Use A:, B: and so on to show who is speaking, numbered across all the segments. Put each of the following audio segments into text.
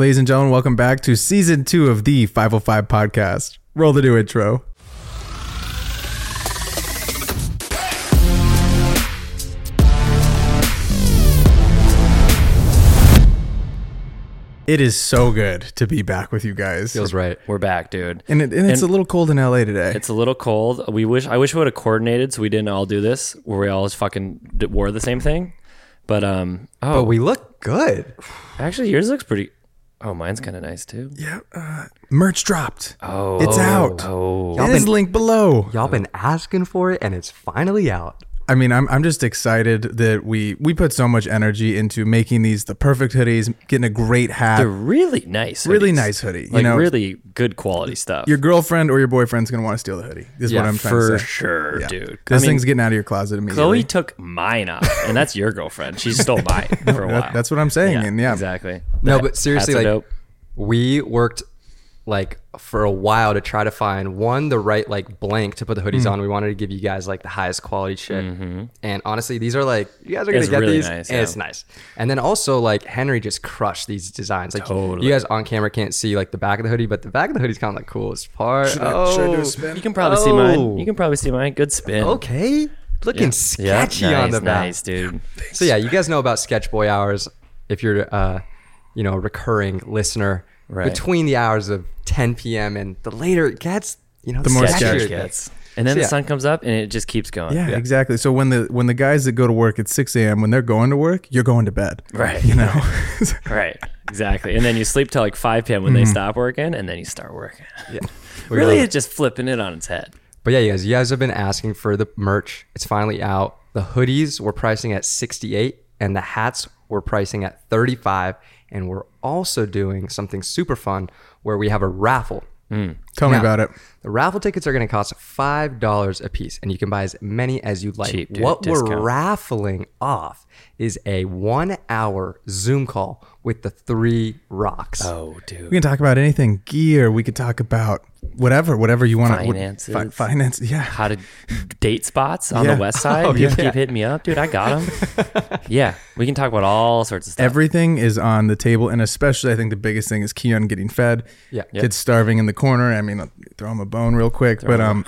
A: Ladies and gentlemen, welcome back to season two of the 505 podcast. Roll the new intro. It is so good to be back with you guys.
B: Feels right.
C: We're back, dude.
A: and, it, and it's
C: and-
A: a little cold in LA today.
C: It's a little cold. We wish I wish we would have coordinated so we didn't all do this where we all just fucking wore the same thing. But um oh
B: But we look good.
C: actually yours looks pretty Oh, mine's kind of nice too.
A: yeah, uh, merch dropped.
C: Oh,
A: It's out.
C: Oh,
A: It is linked below.
B: Y'all been asking for it, and it's finally out.
A: I mean, I'm I'm just excited that we we put so much energy into making these the perfect hoodies, getting a great hat,
C: they're really nice.
A: really
C: hoodies.
A: nice hoodie. You
C: Like
A: know,
C: really good quality stuff.
A: your girlfriend or your boyfriend's gonna want to steal the hoodie. Is what I'm trying
C: for
A: to say.
C: sure,
A: Yeah.
C: dude.
A: This
C: I mean,
A: thing's getting out of your closet immediately.
C: Chloe took mine off, and that's your girlfriend. She stole mine for a while.
A: That's what I'm saying, and yeah,
C: exactly.
B: No, but seriously, like
C: dope.
B: we worked like for a while to try to find one the right like blank to put the
C: Mm.
B: hoodies on. We wanted to give you guys like the highest quality shit. And honestly, these are like you guys are gonna
C: Mm-hmm. It's
B: get
C: really
B: these.
C: nice, yeah.
B: It's nice. And then also like Henry just crushed these designs. Like
C: Totally.
B: you guys on camera can't see like the back of the hoodie, but the back of the hoodie's kind of like coolest part. oh,
C: you can probably see mine.
B: Oh.
C: You can probably see mine. Good spin.
B: okay. Looking
C: Yeah,
B: sketchy
C: nice,
B: on the back.
C: nice, dude.
B: So yeah, you guys know about Sketch Boy hours. If you're, uh, you know, a recurring listener,
C: Right.
B: between the hours of 10 p.m. and the later it gets, you know,
A: The more
B: sketchier it
C: gets. And then
B: So,
C: the
B: yeah.
C: sun comes up and it just keeps going.
A: yeah, exactly. So when the when the guys that go to work at 6 a.m. when they're going to work, you're going to bed,
C: Right.
A: You know,
C: Right. Exactly. And then you sleep till like 5 p.m. when they mm-hmm. stop working and then you start working.
B: Yeah.
C: Really, it's just flipping it on its head.
B: But yeah, you guys, you guys have been asking for the merch. It's finally out. The hoodies we're pricing at 68 and the hats we're pricing at 35 and we're also doing something super fun where we have a raffle. Hmm.
A: Tell me about it.
B: The raffle tickets are going to cost five dollars a piece, and you can buy as many as you'd like.
C: Cheap, dude.
B: what we're raffling off is a one-hour Zoom call with the three rocks.
C: Oh, dude.
A: We can talk about anything, gear. We could talk about whatever, whatever you want. To.
C: Finances.
A: Fi- finance. Yeah.
C: How to date spots on
A: Yeah.
C: the west side.
B: Oh,
C: People
B: yeah.
C: keep hitting me up, dude. I got them. yeah, we can talk about all sorts of stuff.
A: Everything is on the table, and especially I think the biggest thing is Keon getting fed.
B: Yeah. Yep.
A: kids starving in the corner. I mean, I'll throw him a bone real quick, but um,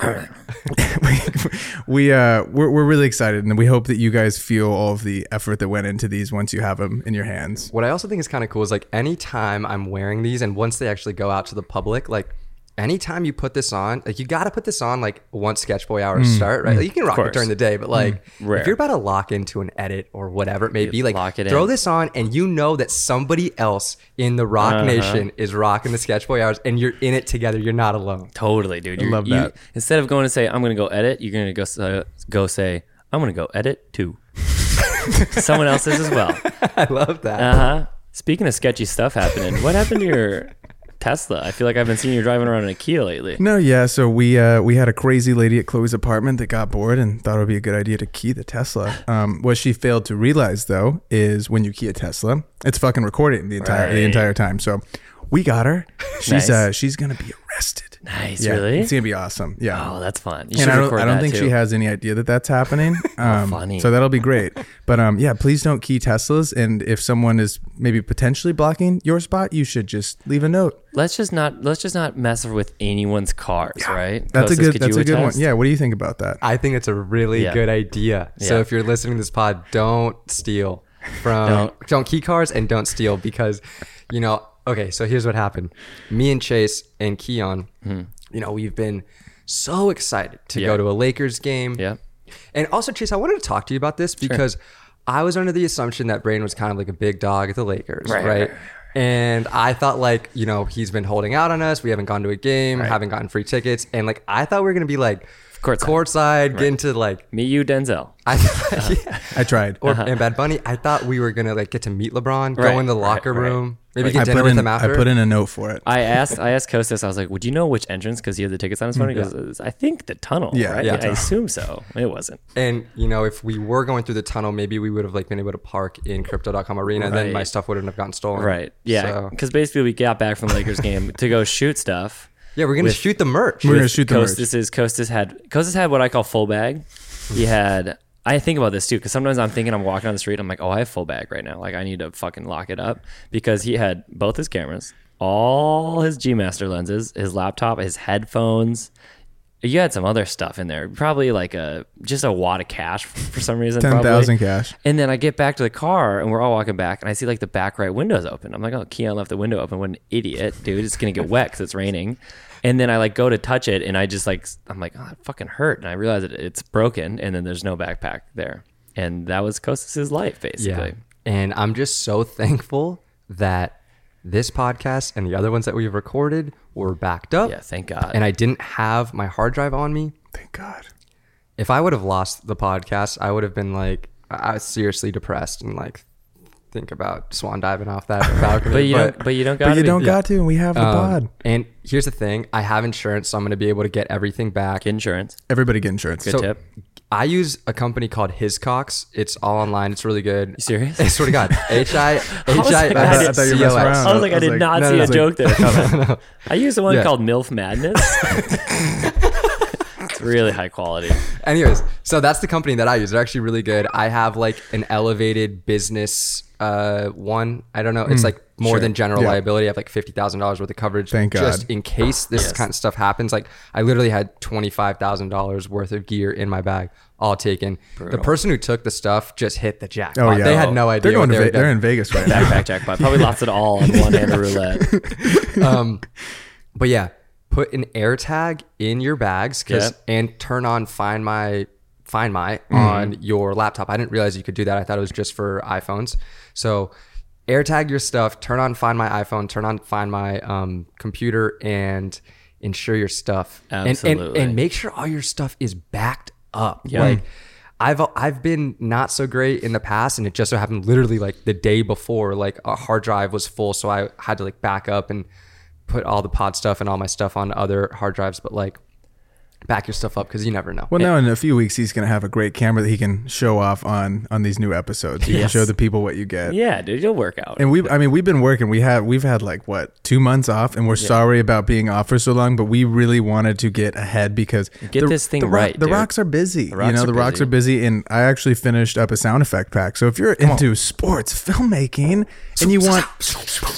A: we we uh we're we're really excited, and we hope that you guys feel all of the effort that went into these once you have them in your hands.
B: What I also think is kind of cool is like anytime I'm wearing these, and once they actually go out to the public, like. Anytime you put this on, like you got to put this on like once Sketch Boy hours start, right? Like, you can rock it during the day, but like
C: Rare.
B: if you're about to lock into an edit or whatever it may be, like
C: lock it
B: throw
C: in.
B: this on and you know that somebody else in the Rock
C: Uh-huh.
B: Nation is rocking the Sketch Boy hours, and you're in it together. You're not alone.
C: Totally, dude. You're,
A: love
C: you-
A: that.
C: Instead of going to say, I'm going to go edit, you're going to go, uh, go say, I'm going to go edit too. Someone else's as well.
B: I love that.
C: Uh huh. Speaking of sketchy stuff happening, what happened to your Tesla? I feel like I've been seeing you driving around in a Kia lately.
A: No, yeah. So we uh, we had a crazy lady at Chloe's apartment that got bored and thought it would be a good idea to key the Tesla. Um, what she failed to realize though is when you key a Tesla, it's fucking recording the entire the entire time. So we got her. She's
C: Nice.
A: uh, she's gonna be arrested.
C: Nice,
A: Yeah,
C: really?
A: It's gonna be awesome. Yeah.
C: Oh, that's fun. You
A: and I don't, I don't think
C: too.
A: She has any idea that that's happening. Um,
C: funny.
A: So that'll be great. But um, yeah, please don't key Teslas. And if someone is maybe potentially blocking your spot, you should just leave a note.
C: Let's just not let's just not mess with anyone's cars, right?
A: That's
C: Kostas,
A: a good. That's a good one. Yeah. What do you think about that?
B: I think it's a really
C: Yeah.
B: good idea. So if you're listening to this pod, don't steal from
C: Don't.
B: don't, key cars and don't steal because you know, okay, so here's what happened. Me and Chase and Keon, hmm. you know, we've been so excited to.
C: Yeah.
B: go to a Lakers game.
C: Yeah.
B: And also Chase, I wanted to talk to you about this because I was under the assumption that Brain was kind of like a big dog at the Lakers,
C: Right,
B: right?
C: right, right,
B: And I thought like, you know, he's been holding out on us. We haven't gone to a game, haven't gotten free tickets. And like I thought we were gonna be like
C: Courtside.
B: courtside, get into like
C: Me, you, Denzel.
B: I yeah.
A: I tried.
B: or uh-huh. and Bad Bunny. I thought we were gonna like get to meet LeBron, go in the locker
C: right.
B: room, maybe
C: Right.
B: get
A: I
B: dinner
A: put
B: with
A: in.
B: him after.
A: I put in a note for it.
C: I asked I asked Kostas, I was like, Would you know which entrance? Because he had the tickets on his phone. He mm, goes, I think the tunnel.
A: Yeah,
C: right?
A: yeah.
C: I assume so. It wasn't.
B: and you know, if we were going through the tunnel, maybe we would have like been able to park in Crypto.com Arena, and then my stuff wouldn't have gotten stolen.
C: Right. Yeah.
B: So-
C: Because basically we got back from the Lakers game to go shoot stuff.
B: yeah, we're gonna
C: With-
B: shoot the merch.
A: We're gonna shoot the merch.
C: Kostas is Kostas had Kostas had what I call full bag. He had I think about this too because sometimes I'm thinking I'm walking on the street. I'm like, oh, I have full bag right now. Like I need to fucking lock it up because he had both his cameras, all his G Master lenses, his laptop, his headphones. You had some other stuff in there, probably like a just a wad of cash for some reason.
A: Ten thousand cash.
C: And then I get back to the car and we're all walking back and I see like the back right window's open. I'm like, oh, Keon left the window open. What an idiot, dude. It's going to get wet because it's raining. And then I like go to touch it and I just like, I'm like, oh, it fucking hurt. And I realize that it's broken and then there's no backpack there. And that was Kostas' life basically.
B: And I'm just so thankful that this podcast and the other ones that we've recorded were backed up.
C: Yeah, thank God.
B: And I didn't have my hard drive on me.
A: Thank God.
B: If I would have lost the podcast, I would have been like, I was seriously depressed and like think about swan diving off that balcony.
C: but you don't, but you don't got
A: But you don't got to, and we have the
B: um,
A: pod.
B: And here's the thing: I have insurance, so I'm going to be able to get everything back.
C: get insurance.
A: Everybody get insurance.
C: Good
B: So
C: tip.
B: I use a company called Hiscox. It's all online. It's really good.
C: You serious?
B: I swear to God. H I H I
C: like, I
A: thought- I thought you were messing around.
C: I was like, I,
A: I was
C: did not
A: no,
C: see
A: no,
C: a
A: like-
C: joke there coming. I use the one
B: Yeah.
C: called MILF Madness. it's really high quality.
B: Anyways, so that's the company that I use. They're actually really good. I have like an elevated business uh one. I don't know. It's like more
A: sure.
B: than general
A: Yeah.
B: liability. I have like fifty thousand dollars worth of coverage
A: Thank
B: just
A: God.
B: in case this kind of stuff happens. Like I literally had twenty five thousand dollars worth of gear in my bag, all taken. The person who took the stuff just hit the jackpot.
A: Oh yeah,
B: They had no idea.
A: They're going
B: what
A: to Ve- they're in Vegas right now.
C: Backpack jackpot. Probably lost it all on one hand of roulette.
B: um, but yeah, put an air tag in your bags 'cause-
C: Yep.
B: and turn on Find My Find My
A: Mm-hmm.
B: on your laptop. I didn't realize you could do that. I thought it was just for iPhones. So AirTag your stuff, turn on Find My iPhone, turn on Find My um, computer, and insure your stuff. And- And,
C: Absolutely.
B: and make sure all your stuff is backed up. Yeah. Like I've I've been not so great in the past, and it just so happened literally like the day before, like a hard drive was full, so I had to like back up and put all the pod stuff and all my stuff on other hard drives. But like back your stuff up because you never know.
A: Well, now in a few weeks, he's going to have a great camera that he can show off on on these new episodes. He can show the people what you get.
C: Yeah, dude, you'll work out.
A: And we, I mean, we've been working. We have, we've had like what two months off, and we're sorry about being off for so long. But we really wanted to get ahead because
C: Get this thing
A: the Ro-
C: right,
A: The
C: dude.
A: rocks are busy. you
C: rocks
A: know,
C: are
A: the rocks
C: busy.
A: are busy, and I actually finished up a sound effect pack. So if you're into sports filmmaking and you want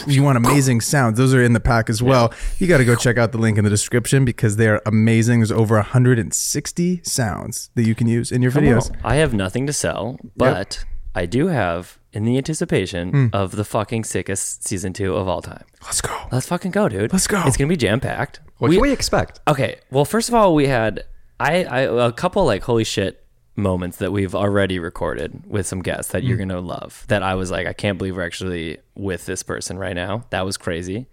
A: you want amazing sounds, those are in the pack as well. You got to go check out the link in the description because they are amazing. There's over 160 sounds that you can use in your videos.
C: I have nothing to sell, but I do have in the anticipation
A: Hmm.
C: of the fucking sickest season two of all time.
A: Let's go.
C: Let's fucking go, dude.
A: Let's go.
C: It's gonna be jam packed.
B: what can we expect?
C: Okay. Well, first of all, we had I, I a couple like holy shit moments that we've already recorded with some guests that
A: Hmm.
C: you're gonna love. That I was like, I can't believe we're actually with this person right now. That was crazy.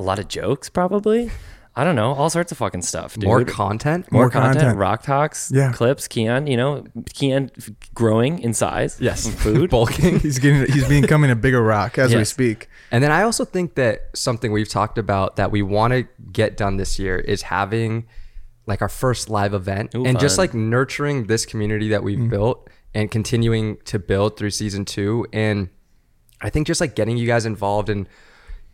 C: A lot of jokes, probably. I don't know, all sorts of fucking stuff. Dude.
B: More content.
C: more
A: More
C: content,
A: content.
C: rock talks,
A: Yeah.
C: clips. Keon, you know, Keon growing in size.
B: Yes,
C: food.
B: bulking.
A: He's getting he's becoming a bigger rock as we speak.
B: And then I also think that something we've talked about that we want to get done this year is having like our first live event
C: Ooh,
B: and just like nurturing this community that we've mm-hmm. built and continuing to build through season two. And I think just like getting you guys involved in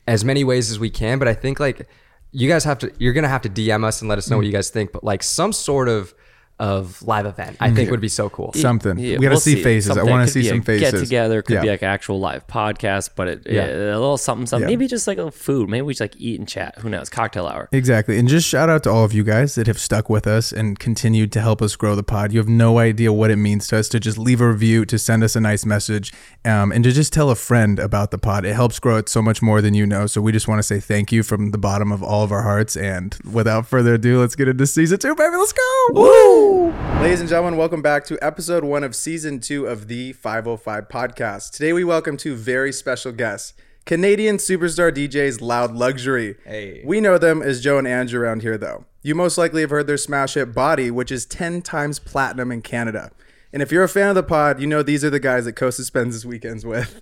B: as many ways as we can. But I think like you guys have to, you're going to have to DM us and let us know what mm. you guys think. But like some sort of, of live event, I think would be so cool.
A: Something.
C: Yeah,
A: we got to
C: we'll
A: see faces. I want to see
C: be
A: some
C: a
A: faces.
C: Get together could
A: Yeah.
C: be like actual live podcast, but it,
B: Yeah.
C: yeah. a little something, something.
A: Yeah.
C: Maybe just like a food. Maybe we just like eat and chat. Who knows? Cocktail hour.
A: Exactly. And just shout out to all of you guys that have stuck with us and continued to help us grow the pod. You have no idea what it means to us to just leave a review, to send us a nice message, um, and to just tell a friend about the pod. It helps grow it so much more than you know. So we just want to say thank you from the bottom of all of our hearts. And without further ado, let's get into season two, baby. Let's go. Woo! Ladies and gentlemen, welcome back to episode one of season two of the 505 podcast. Today we welcome two very special guests. Canadian superstar DJs Loud Luxury. Hey. We know them as Joe and Andrew around here, though. You most likely have heard their smash hit Body, which is 10 times platinum in Canada. And if you're a fan of the pod, you know these are the guys that Kostas spends his weekends with.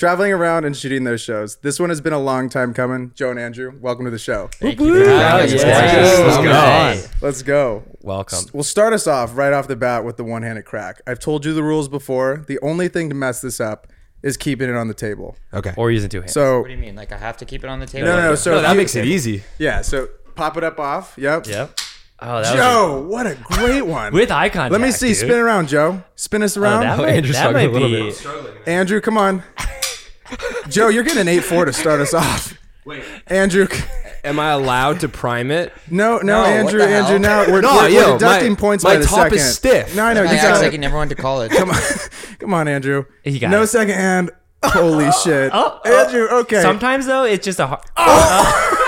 A: Traveling around and shooting those shows. This one has been a long time coming. Joe and Andrew, welcome to the show.
C: Thank you. Let's
B: Let's go.
A: Let's go.
B: Welcome.
A: We'll start us off right off the bat with the one handed crack. I've told you the rules before. The only thing to mess this up is keeping it on the table.
B: Okay.
C: Or using two hands.
A: So,
D: What do you mean? Like I have to keep it on the table?
A: no, no, no. So
E: No,
A: if
E: that
A: you-
E: makes it easy.
A: Yeah. So pop it up off. Yep.
C: yep. Oh, that was
A: Joe, what a great one.
C: with eye contact.
A: Let me see.
C: dude.
A: Spin around, Joe. Spin us
C: Oh,
A: around.
C: that
B: Oh,
C: might,
B: Andrew's
C: that
B: struggling
C: might
B: a little
C: be.
B: bit.
A: Andrew, come on. Joe, you're getting an 8 4 to start us off.
E: Wait,
A: Andrew,
E: am I allowed to prime it?
A: no, no,
D: No, what
A: Andrew,
D: the
A: Andrew,
D: hell?
A: now we're,
E: No,
A: we're,
E: yo,
A: we're deducting
E: my-
A: points
E: my
A: by the
E: top
A: second.
E: is stiff.
A: No, I know. You
D: acts
A: got
D: like he never went to college.
A: Come on, come on, Andrew.
C: He got
A: no
C: it.
A: second hand. Holy shit,
C: Oh, oh.
A: Andrew. Okay,
C: Sometimes though, it's just a hard. Oh.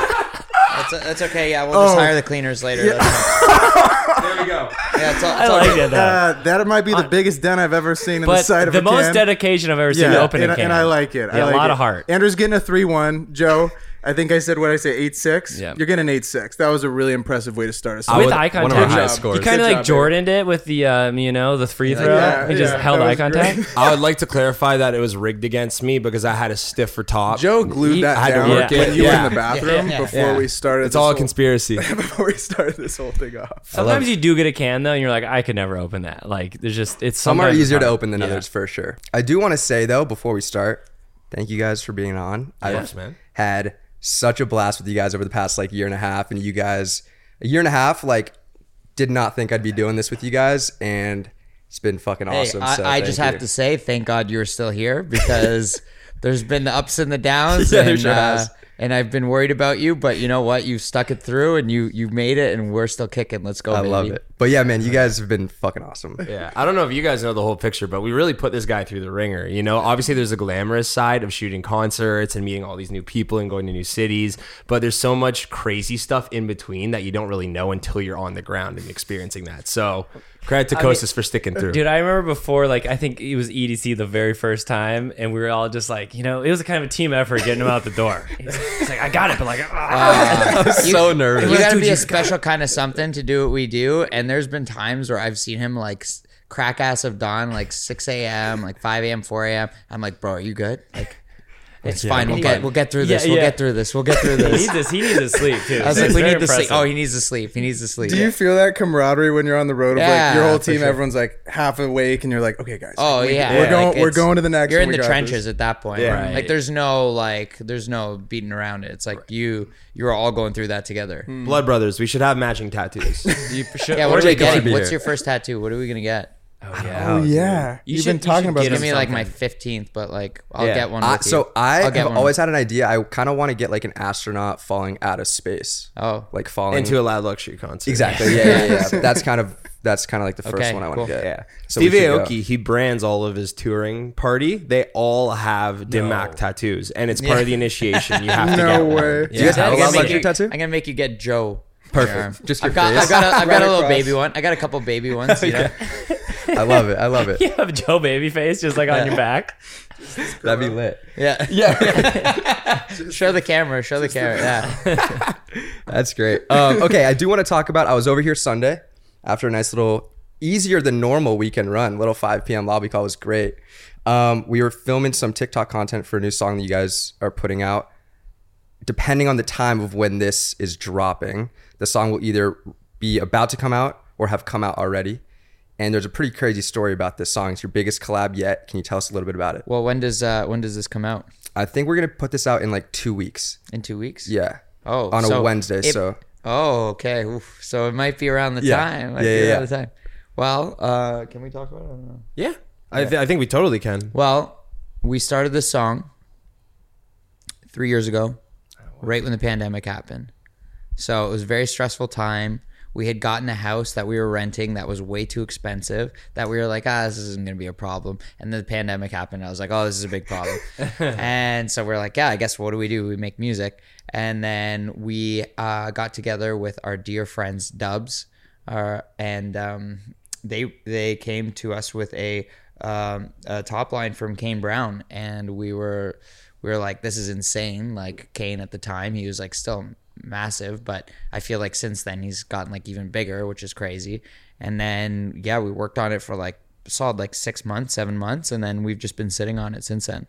D: That's, that's okay. Yeah, we'll just
A: Oh.
D: hire the cleaners later. That's fine.
E: There we go.
D: yeah, it's all,
C: I
D: all
C: like
D: good.
C: it though.
A: uh, that might be the biggest dent I've ever seen in the
C: but
A: side of
C: the
A: a
C: most
A: can.
C: dedication I've ever seen
A: yeah,
C: to open
A: and,
C: a can.
A: and I like it. I
C: Yeah,
A: like
C: a lot
A: it.
C: of heart.
A: Andrew's getting a three-one. Joe, I think I said what I say eight six.
C: Yeah.
A: you're getting eight six. That was a really impressive way to start us.
E: I
C: with
E: would-
C: eye
E: one of our
C: contact.
E: highest
C: He
E: scores.
C: kind of
A: Good
C: like
A: job,
C: Jordaned it with the um, you know the free throw.
A: Yeah,
C: he just
A: yeah,
C: held
A: that
C: eye
A: was
C: contact.
A: great.
E: I would like to clarify that it was rigged against me because I had a stiffer top.
A: Joe glued that
E: I had to
A: down
E: work
A: when
E: it.
A: you were
E: Yeah.
A: in the bathroom
D: Yeah.
A: before
E: Yeah.
A: we started.
E: It's
A: this
E: all a
A: whole-
E: conspiracy.
A: before we started this whole thing off.
C: Sometimes you do get a can though, and you're like, I could never open that. Like, there's just it's
B: Some are
C: sometimes it's
B: easier to
C: hard.
B: open than
C: Yeah.
B: others for sure. I do want to say though, before we start, thank you guys for being on.
E: Yes,
B: I've
E: man.
B: had such a blast with you guys over the past like year and a half, and you guys a year and a half like did not think I'd be doing this with you guys, and it's been fucking
D: Hey,
B: awesome.
D: I,
B: so
D: I just have to say, thank God you're still here because there's been the ups and the downs,
B: Yeah,
D: and
B: sure
D: uh. And I've been worried about you. But you know what? You stuck it through, and you you made it, and we're still kicking. Let's go!
B: I
D: baby.
B: love it. But yeah, man, you guys have been fucking awesome.
E: Yeah, I don't know if you guys know the whole picture, but we really put this guy through the ringer. You know, obviously there's a glamorous side of shooting concerts and meeting all these new people and going to new cities, but there's so much crazy stuff in between that you don't really know until you're on the ground and experiencing that. So, credit to Kostas for sticking through.
C: Dude, I remember before, like I think it was EDC the very first time, and we were all just like, you know, it was a kind of a team effort getting him out the door. He's, he's like, I got it, but like, ah.
B: I was
D: You-
B: so nervous.
D: You got to
C: Dude,
D: be
C: you
D: a special kind of something to do what we do. And there's been times where I've seen him like crack ass of dawn, like 6 a.m., like 5 a.m., 4 a.m. I'm like, bro, are you good? Like, it's fine. We'll get we'll get through this.
C: Yeah,
D: we'll
C: yeah.
D: get through this. We'll get through this.
C: he
D: this.
C: needs this. He needs to sleep too.
D: I was like, we need to sleep. Oh, he needs to sleep. He needs to sleep.
A: Do you feel that camaraderie when you're on the road? Of like
D: Yeah,
A: your whole team,
D: sure.
A: everyone's like half awake, and you're like, okay, guys.
D: Oh
A: we-
D: yeah,
A: we're going.
D: like,
A: we're going to the next.
D: You're in the trenches
A: this.
D: at that point.
E: Yeah.
C: Right.
D: Like there's no like there's no beating around it. It's like you you're all going through that together. Hmm.
E: Blood Brothers, we should have matching tattoos.
C: You should,
D: Yeah.
C: or
D: What are we getting? What's your first tattoo? What are we gonna get?
C: Oh yeah.
A: Oh yeah,
C: You
A: you've
C: should-
A: been talking
C: should
A: about
C: give
A: this.
D: Give me
C: him
D: like my 15th, but like I'll
C: Yeah.
D: get one.
B: Uh,
D: With you.
B: so I
D: I'll get
B: have
D: one.
B: always had an idea. I kind of want to get like an astronaut falling out of space,
D: Oh,
B: like falling
E: Into a loud luxury concert.
B: Exactly. Yeah, yeah, yeah. that's kind of that's kind of like the first
D: Okay,
B: one I want
D: cool.
B: to get. Yeah. So we
E: Steve
B: should go.
E: Aoki, he brands all of his touring party. They all have Dim Mak tattoos, and it's part of the initiation. You have to
A: No
E: get one.
A: way.
B: Do you guys have
D: I'm
B: a
D: gonna
B: loud
D: make
B: luxury
D: you-
B: tattoo?
D: I'm gonna make you get Joe.
B: Perfect. Just your
D: I've got,
B: face.
D: I've got, a, I've got a little baby one. I got a couple baby ones. You know?
B: I love it. I love it.
C: You have Joe Babyface just like on your back.
B: That'd be lit.
D: Yeah.
B: Yeah.
D: show the camera. Show the camera. Yeah.
B: That's great. Um, okay, I do want to talk about. I was over here Sunday after a nice little easier than normal weekend run. Little 5 p.m. lobby call was great. Um, we were filming some TikTok content for a new song that you guys are putting out. Depending on the time of when this is dropping, the song will either be about to come out or have come out already. And there's a pretty crazy story about this song. It's your biggest collab yet. Can you tell us a little bit about it?
D: Well, when does uh when does this come out?
B: I think we're gonna put this out in like two weeks.
D: In two weeks.
B: Yeah.
D: Oh,
B: on a Wednesday.
D: it-
B: so
D: Oh, okay. Oof. So it might be around the
B: Yeah.
D: time. Might
B: Yeah,
D: be
B: yeah,
D: around
B: yeah.
D: the time. Well, uh, can we talk about it? I don't know.
E: Yeah, I, th- I think we totally can.
D: Well, we started this song three years ago, right when the pandemic happened. So it was a very stressful time. We had gotten a house that we were renting that was way too expensive. That we were like, ah, this isn't going to be a problem. And then the pandemic happened. I was like, oh, this is a big problem. and so we're like, yeah, I guess what do we do? We make music. And then we uh, got together with our dear friends DVBBS, uh, and um, they they came to us with a, um, a top line from Kane Brown, and we were we were like, this is insane. Like Kane at the time, he was like still massive, but I feel like since then he's gotten like even bigger, which is crazy. And then yeah, we worked on it for like solid like six months, seven months, and then we've just been sitting on it since then.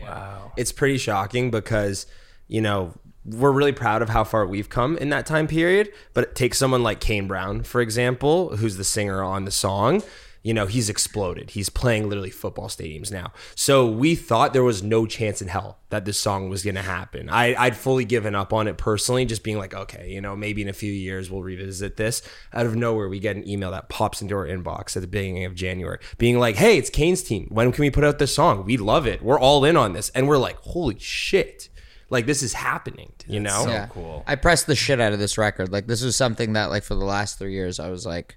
D: Wow.
E: It's pretty shocking because you know we're really proud of how far we've come in that time period but take someone like kane brown for example who's the singer on the song You know, he's exploded. He's playing literally football stadiums now. So we thought there was no chance in hell that this song was going to happen. I, I'd fully given up on it personally, just being like, okay, you know, maybe in a few years we'll revisit this. Out of nowhere, we get an email that pops into our inbox at the beginning of January being like, hey, it's Kane's team. When can we put out this song? We love it. We're all in on this. And we're like, holy shit. Like this is happening, you know?
D: yeah. Cool i pressed the shit out of this record. Like this was something that like for the last three years I was like,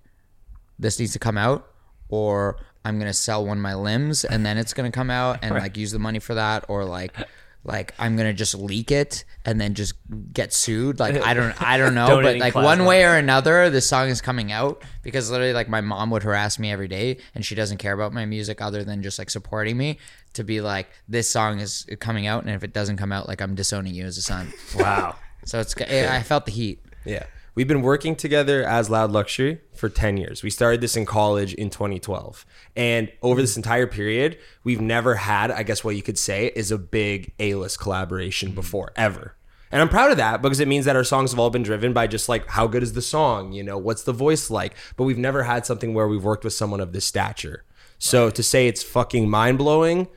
D: this needs to come out, or I'm gonna sell one of my limbs and then it's gonna come out and like use the money for that, or like like I'm gonna just leak it and then just get sued. Like I don't I don't know, but like
C: plasma.
D: one way or another, this song is coming out because literally like my mom would harass me every day and she doesn't care about my music other than just like supporting me to be like this song is coming out and if it doesn't come out like I'm disowning you as a son.
C: Wow.
D: So it's I felt the heat.
E: Yeah. We've been working together as Loud Luxury for 10 years. We started this in college in 2012. And over this entire period, we've never had, I guess what you could say, is a big A list collaboration mm-hmm. before, ever. And I'm proud of that because it means that our songs have all been driven by just like how good is the song, you know, what's the voice like. But we've never had something where we've worked with someone of this stature. So to say it's fucking mind blowing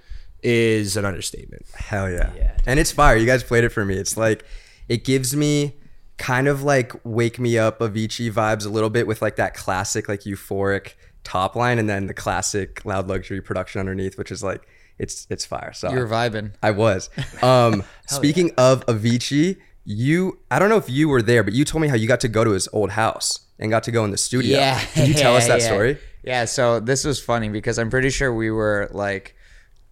E: is an understatement.
B: Hell yeah. And it's fire. You guys played it for me. It's like it gives me kind of like wake me up Avicii vibes a little bit with like that classic like euphoric top line and then the classic loud luxury production underneath, which is like it's it's fire. So
D: You're vibing.
B: I was. Um speaking of Avicii, you I don't know if you were there, but you told me how you got to go to his old house and got to go in the studio.
D: Yeah.
B: Can you tell us that
D: yeah.
B: story?
D: Yeah, so this was funny because I'm pretty sure we were like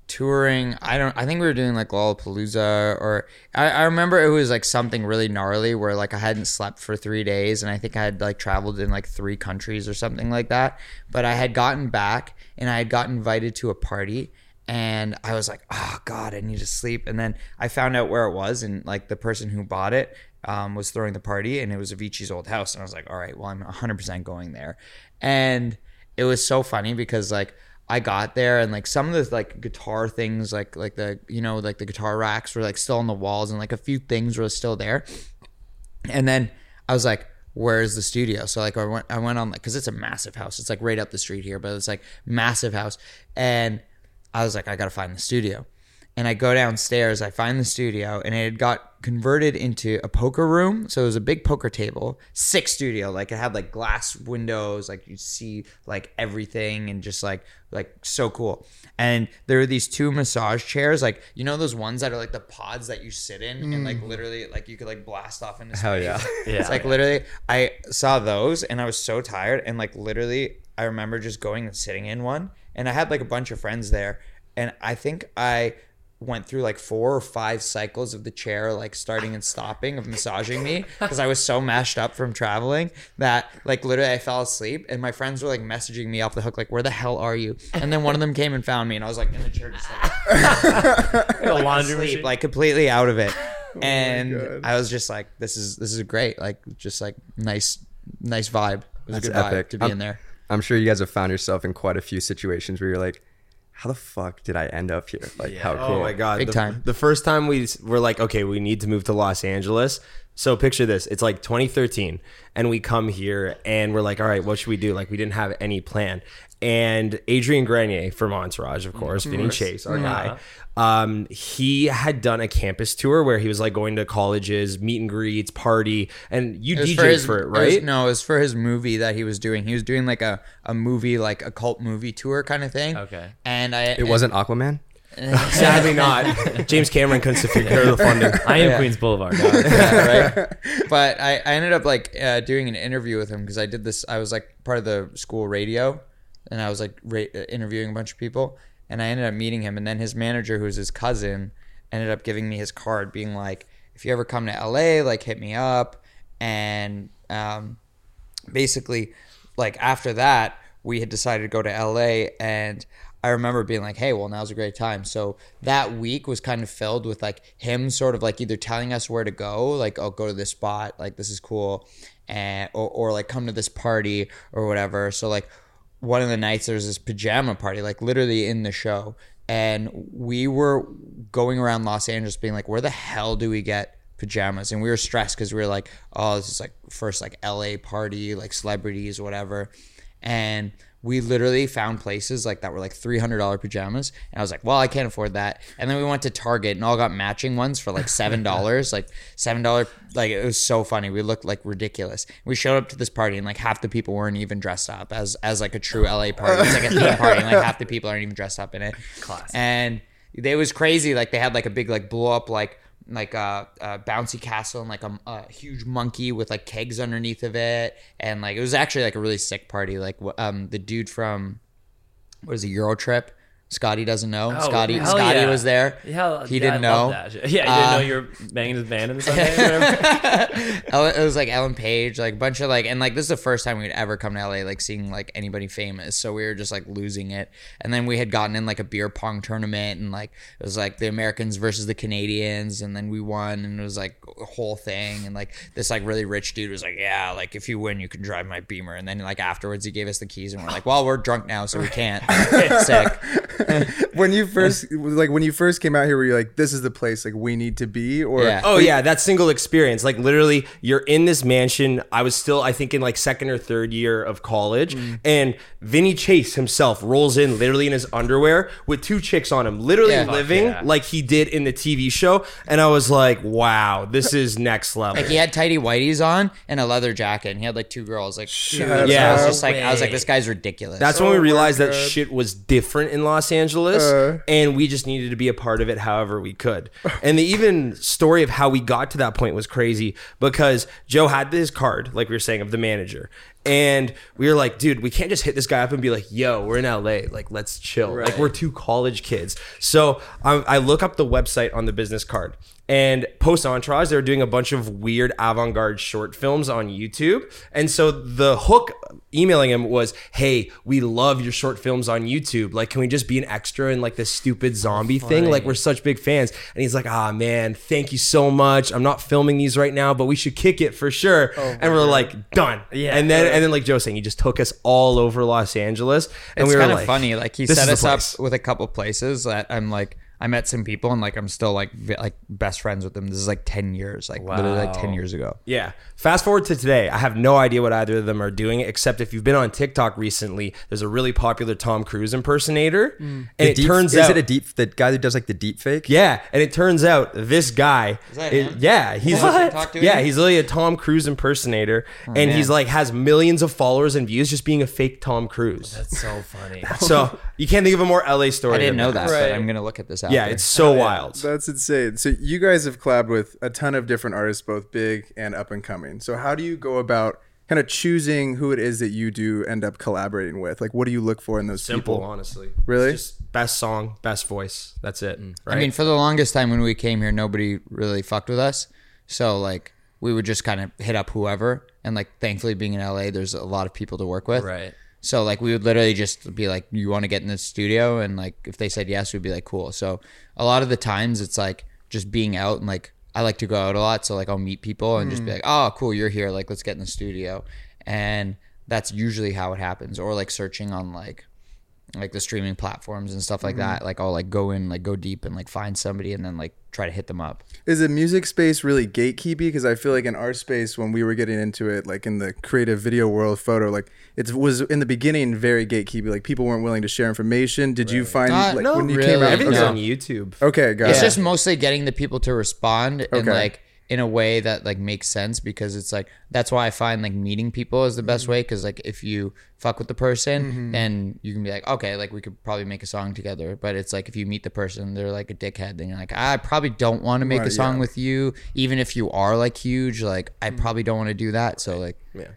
D: touring. I don't. I think we were doing like Lollapalooza, or I, I remember it was like something really gnarly where like I hadn't slept for three days, and I think I had like traveled in like three countries or something like that. But I had gotten back, and I had got invited to a party. And I was like, oh God, I need to sleep. And then I found out where it was, and like the person who bought it um, was throwing the party, and it was Avicii's old house. And I was like, all right, well, I'm 100% going there. And it was so funny because like I got there and like some of the like guitar things like like the you know like the guitar racks were like still on the walls and like a few things were still there. And then I was like, "Where's the studio?" So like I went I went on like because it's a massive house. It's like right up the street here, but it's like massive house. And I was like, I gotta find the studio. And I go downstairs, I find the studio, and it had got converted into a poker room. So it was a big poker table, sick studio. Like it had like glass windows, like you see like everything and just like like so cool. And there were these two massage chairs, like you know those ones that are like the pods that you sit in and like mm. literally like you could like blast off into
B: Hell
D: space.
B: yeah.
D: It's like literally, I saw those and I was so tired. And like literally, I remember just going and sitting in one. And I had like a bunch of friends there. And I think I went through like four or five cycles of the chair, like starting and stopping of massaging me because I was so mashed up from traveling that like literally I fell asleep. And my friends were like messaging me off the hook, like, where the hell are you? And then one of them came and found me. And I was like in the chair, just like,
C: A laundry
D: asleep,
C: machine.
D: like completely out of it. Oh and I was just like, this is this is great. Like just like nice nice vibe. It was
B: That's
D: a good
B: epic.
D: vibe to be
B: I'm-
D: in there.
B: I'm sure you guys have found yourself in quite a few situations where you're like, how the fuck did I end up here? Like, how cool.
E: Oh my god!
D: Big
E: the,
D: time.
E: The first time we s- were like, okay, we need to move to Los Angeles. So picture this: it's like 2013, and we come here, and we're like, all right, what should we do? Like, we didn't have any plan. And Adrian Grenier from Entourage, of course, Vinny Chase, our guy. Um, he had done a campus tour where he was like going to colleges, meet and greets, party, and you
D: It was
E: DJed for, it,
D: was-
E: right?
D: no, it was for his movie that he was doing. He was doing like a, a movie, like a cult movie tour kind of thing.
C: Okay.
D: And I
B: It wasn't Aquaman?
E: Sadly, not. James Cameron couldn't secure the funding.
C: I am
D: Yeah.
C: Queens Boulevard. dog.
D: yeah, right. But I, I ended up like uh, doing an interview with him because I did this. I was like part of the school radio, and I was like ra- uh, interviewing a bunch of people, and I ended up meeting him. And then his manager, who's his cousin, ended up giving me his card, being like, "If you ever come to LA, like hit me up." And um, basically, like after that, we had decided to go to LA and I remember being like, hey, well, now's a great time. So that week was kind of filled with like him sort of like either telling us where to go, like, oh, go to this spot, like, this is cool, and or, or like come to this party or whatever. So, like, one of the nights there was this pajama party, like, literally in the show. And we were going around Los Angeles being like, where the hell do we get pajamas? And we were stressed because we were like, oh, this is like first like LA party, like celebrities, whatever and we literally found places like that were like three hundred dollar pajamas, and I was like, well, I can't afford that. And then we went to Target and all got matching ones for like seven dollars, like seven dollar. Like it was so funny. We looked like ridiculous. We showed up to this party and like half the people weren't even dressed up as as like a true LA party. It's like a theme party, and like half the people aren't even dressed up in it. Class. And it was crazy. Like they had like a big like blow up like like a, a bouncy castle and like a, a huge monkey with like kegs underneath of it, and like it was actually like a really sick party. Like um the dude from what is it Euro Trip. Scotty doesn't know.
C: Oh,
D: Scotty Scotty
C: yeah.
D: was there.
C: Hell,
D: he
C: yeah,
D: didn't
C: I
D: know.
C: Yeah, you
D: Uh,
C: didn't know you were banging his band in the Sunday. whatever?
D: It was like Ellen Page, like a bunch of like, and like this is the first time we'd ever come to LA, like seeing like anybody famous. So we were just like losing it. And then we had gotten in like a beer pong tournament, and like it was like the Americans versus the Canadians, and then we won, and it was like a whole thing. And like this like really rich dude was like, yeah, like if you win, you can drive my Beamer. And then like afterwards, he gave us the keys, and we're like, well, we're drunk now, so we can't. Sick.
A: when you first like when you first came out here, were you like, "This is the place like we need to be"? Or
D: Yeah.
E: Oh yeah, that single experience. Like literally, you're in this mansion. I was still, I think, in like second or third year of college,
D: Mm.
E: and Vinny Chase himself rolls in literally in his underwear with two chicks on him, literally
D: Yeah.
E: Living
C: yeah.
E: like he did in the TV show. And I was like, wow, this is next level.
D: Like he had tidy whities on and a leather jacket, and he had like two girls. Like,
A: Shut
E: Yeah.
D: I was just like, I was like, this guy's ridiculous.
E: That's when we realized that shit was different in Los Angeles,
A: Uh.
E: and we just needed to be a part of it however we could. And the even story of how we got to that point was crazy because Joe had his card, like we were saying, of the manager. And we were like, dude, we can't just hit this guy up and be like, yo, we're in LA. Like, let's chill. Like, we're two college kids. So I, I look up the website on the business card. And post Entourage, they were doing a bunch of weird avant garde short films on YouTube. And so the hook emailing him was, Hey, we love your short films on YouTube. Like, can we just be an extra in like this stupid zombie thing? Like, we're such big fans. And he's like, Ah, man, thank you so much. I'm not filming these right now, but we should kick it for sure. and we're like, Done.
C: Yeah.
E: And then, and then, like Joe saying, he just took us all over Los Angeles. And
D: it's
E: we were
D: kind of
E: like,
D: funny. Like he set us
E: the
D: up with a couple places that I'm like, I met some people and like I'm still like vi- like best friends with them. This is like ten years, like literally like ten years ago.
E: Yeah. Fast forward to today. I have no idea what either of them are doing, except if you've been on TikTok recently, there's a really popular Tom Cruise impersonator. Mm. And
B: The
E: it
B: deep-
E: turns
B: is
E: out
B: it a deep the guy who does like the deep fake?
E: Yeah, and it turns out this guy,
D: that
E: it-
D: him?
E: yeah, he's
D: What? Talk to
E: yeah,
D: him?
E: he's literally a Tom Cruise impersonator, oh, and he's like has millions of followers and views just being a fake Tom Cruise.
C: That's so funny.
E: So you can't think of a more LA story.
D: I didn't know that,
A: Right.
D: but I'm gonna look at this.
E: Yeah, it's so wild.
A: That's insane. So you guys have collabed with a ton of different artists, both big and up and coming. So how do you go about kind of choosing who it is that you do end up collaborating with? Like, what do you look for in those
E: Simple,
A: people?
E: honestly.
A: Really?
E: It's just best song, best voice. That's it. Mm. Right?
D: I mean, for the longest time when we came here, nobody really fucked with us. So like we would just kind of hit up whoever, and like thankfully being in LA, there's a lot of people to work with.
C: Right.
D: So like we would literally just be like, "You want to get in the studio?" And like if they said yes, we'd be like, "Cool." So a lot of the times it's like just being out and like I like to go out a lot, so like I'll meet people and just be hmm. like, "Oh, cool, you're here. Like let's get in the studio." And that's usually how it happens, or like searching on like like the streaming platforms and stuff like that. Like I'll like go in, like go deep and like find somebody and then like try to hit them up.
A: Is the music space really gatekeepy? Because I feel like in our space, when we were getting into it, like in the creative video world, photo, like it was in the beginning very gatekeepy. Like people weren't willing to share information. Did you find
D: Uh,
A: like
D: no,
A: when you
D: really.
A: came out?
E: everything's
A: okay.
E: on YouTube.
A: Okay, got
D: It's
A: it.
D: just mostly getting the people to respond and like in a way that like makes sense because it's like that's why I find like meeting people is the best
A: Mm-hmm.
D: way because like if you fuck with the person then you can be like okay like we could probably make a song together but it's like if you meet the person they're like a dickhead then you're like I probably don't want to make
A: Right,
D: a song
A: yeah.
D: with you even if you are like huge like I
A: Mm.
D: probably don't want to do that so like
E: Yeah.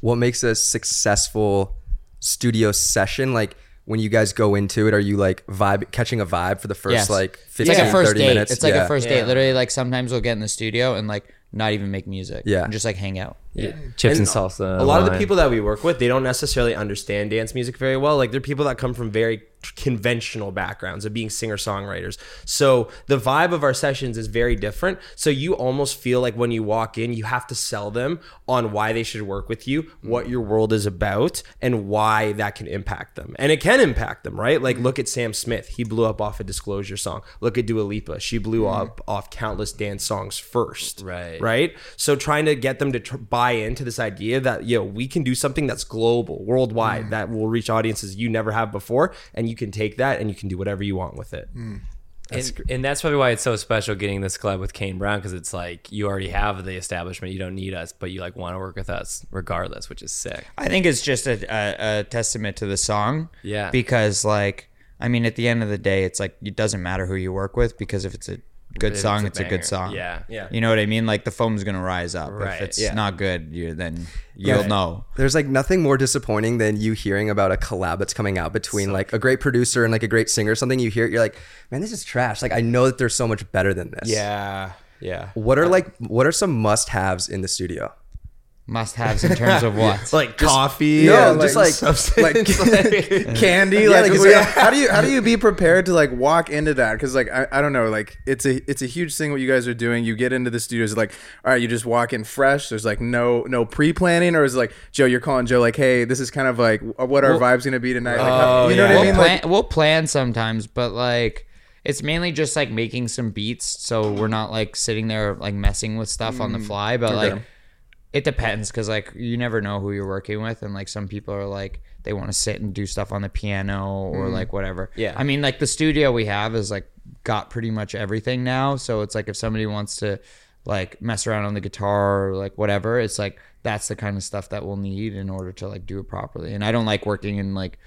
B: What makes a successful studio session? Like when you guys go into it, are you like vibe catching a vibe for the first
D: Yes.
B: like
D: it's
B: 15,
D: like a first
B: 30
D: date
B: minutes?
D: it's like
B: Yeah.
D: a first date literally like sometimes we'll get in the studio and like not even make music
B: Yeah.
D: and just like hang out
C: Chips and,
E: And
C: salsa.
E: a lot of the people that we work with they don't necessarily understand dance music very well like they're people that come from very conventional backgrounds of being singer songwriters. So the vibe of our sessions is very different. So you almost feel like when you walk in, you have to sell them on why they should work with you, what your world is about, and why that can impact them. And it can impact them, right? Like look at Sam Smith. He blew up off a disclosure song. Look at Dua Lipa. She blew mm-hmm. up off countless dance songs first.
C: Right.
E: Right. So trying to get them to tr- buy into this idea that, yo, we can do something that's global, worldwide, mm. that will reach audiences you never have before. And you can take that and you can do whatever you want with it. Hmm.
C: and, and that's probably why it's so special getting this collab with Kane Brown because it's like you already have the establishment, you don't need us, but you like want to work with us regardless, which is sick.
D: I think it's just a, a, a testament to the song.
C: Yeah.
D: Because like, I mean, at the end of the day, it's like it doesn't matter who you work with because if it's a good
C: If
D: song,
C: it's
D: it's
C: a
D: a, good song.
C: Yeah.
E: Yeah.
D: You know what I mean? Like the foam's gonna rise up.
C: Right.
D: If it's
E: Yeah.
D: not good, you then you'll know.
B: There's like nothing more disappointing than you hearing about a collab that's coming out between like a great producer and like a great singer or something. You hear it, you're like, man, this is trash. Like I know that there's so much better than this.
E: Yeah. Yeah.
B: What are like what are some must haves in the studio?
D: Must haves in terms of what?
E: Like coffee.
B: No,
E: and,
B: just like-
E: substance.
A: like candy
B: Yeah,
A: like,
B: like, yeah.
A: how do you how do you be prepared to like walk into that because like I, I don't know like it's a it's a huge thing what you guys are doing you get into the studios like all right you just walk in fresh there's like no no pre-planning or is it like joe you're calling joe like hey this is kind of like what our vibes gonna be tonight like, how- oh, you know what i
D: we'll
A: mean
D: plan,
A: like
D: we'll plan sometimes, but like it's mainly just like making some beats, so we're not like sitting there like messing with stuff on the fly. But like it depends because like you never know who you're working with, and like some people are like they want to sit and do stuff on the piano or mm-hmm. like whatever.
E: Yeah.
D: I mean like the studio we have is like got pretty much everything now, so it's like if somebody wants to like mess around on the guitar or like whatever, it's like that's the kind of stuff that we'll need in order to like do it properly. And I don't like working in like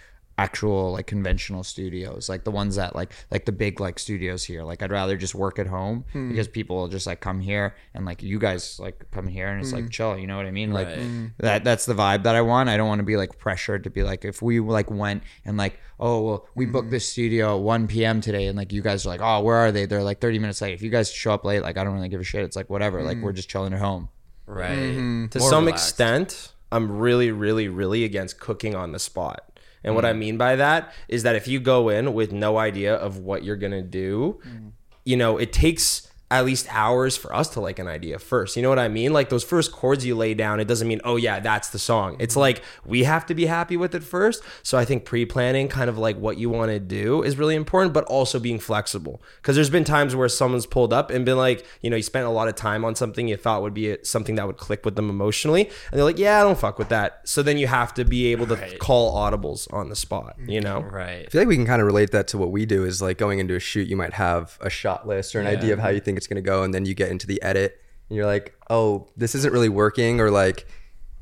D: actual like conventional studios like the ones that like like the big like studios here. Like i'd rather just work at home hmm. because people will just like come here and like you guys like come here and it's like hmm. chill you know what i mean? Like mm. that that's the vibe that i want. I don't want to be like pressured to be like if we like went and like oh well we booked hmm. this studio at 1 p.m today and like you guys are like oh where are they? They're like 30 minutes late. If you guys show up late like i don't really give a shit. It's like whatever. Like we're just chilling at home.
C: Right. Mm-hmm.
E: to
C: More
E: some
C: relaxed.
E: extent, I'm really, really, really against cooking on the spot. And what I mm. mean by that is that if you go in with no idea of what you're gonna do, mm. you know, it takes at least hours for us to like an idea first. You know what I mean? Like those first chords you lay down, it doesn't mean, oh yeah, that's the song. It's mm-hmm. like we have to be happy with it first. So I think pre-planning kind of like what you want to do is really important, but also being flexible. Because there's been times where someone's pulled up and been like, you know, you spent a lot of time on something you thought would be something that would click with them emotionally, and they're like, yeah, I don't fuck with that. So then you have to be able to call audibles on the spot. You know?
C: Right.
B: I feel like we can kind of relate that to what we do is like going into a shoot, you might have a shot list or an idea of how you think it's going to go. And then you get into the edit and you're like, oh, this isn't really working. Or like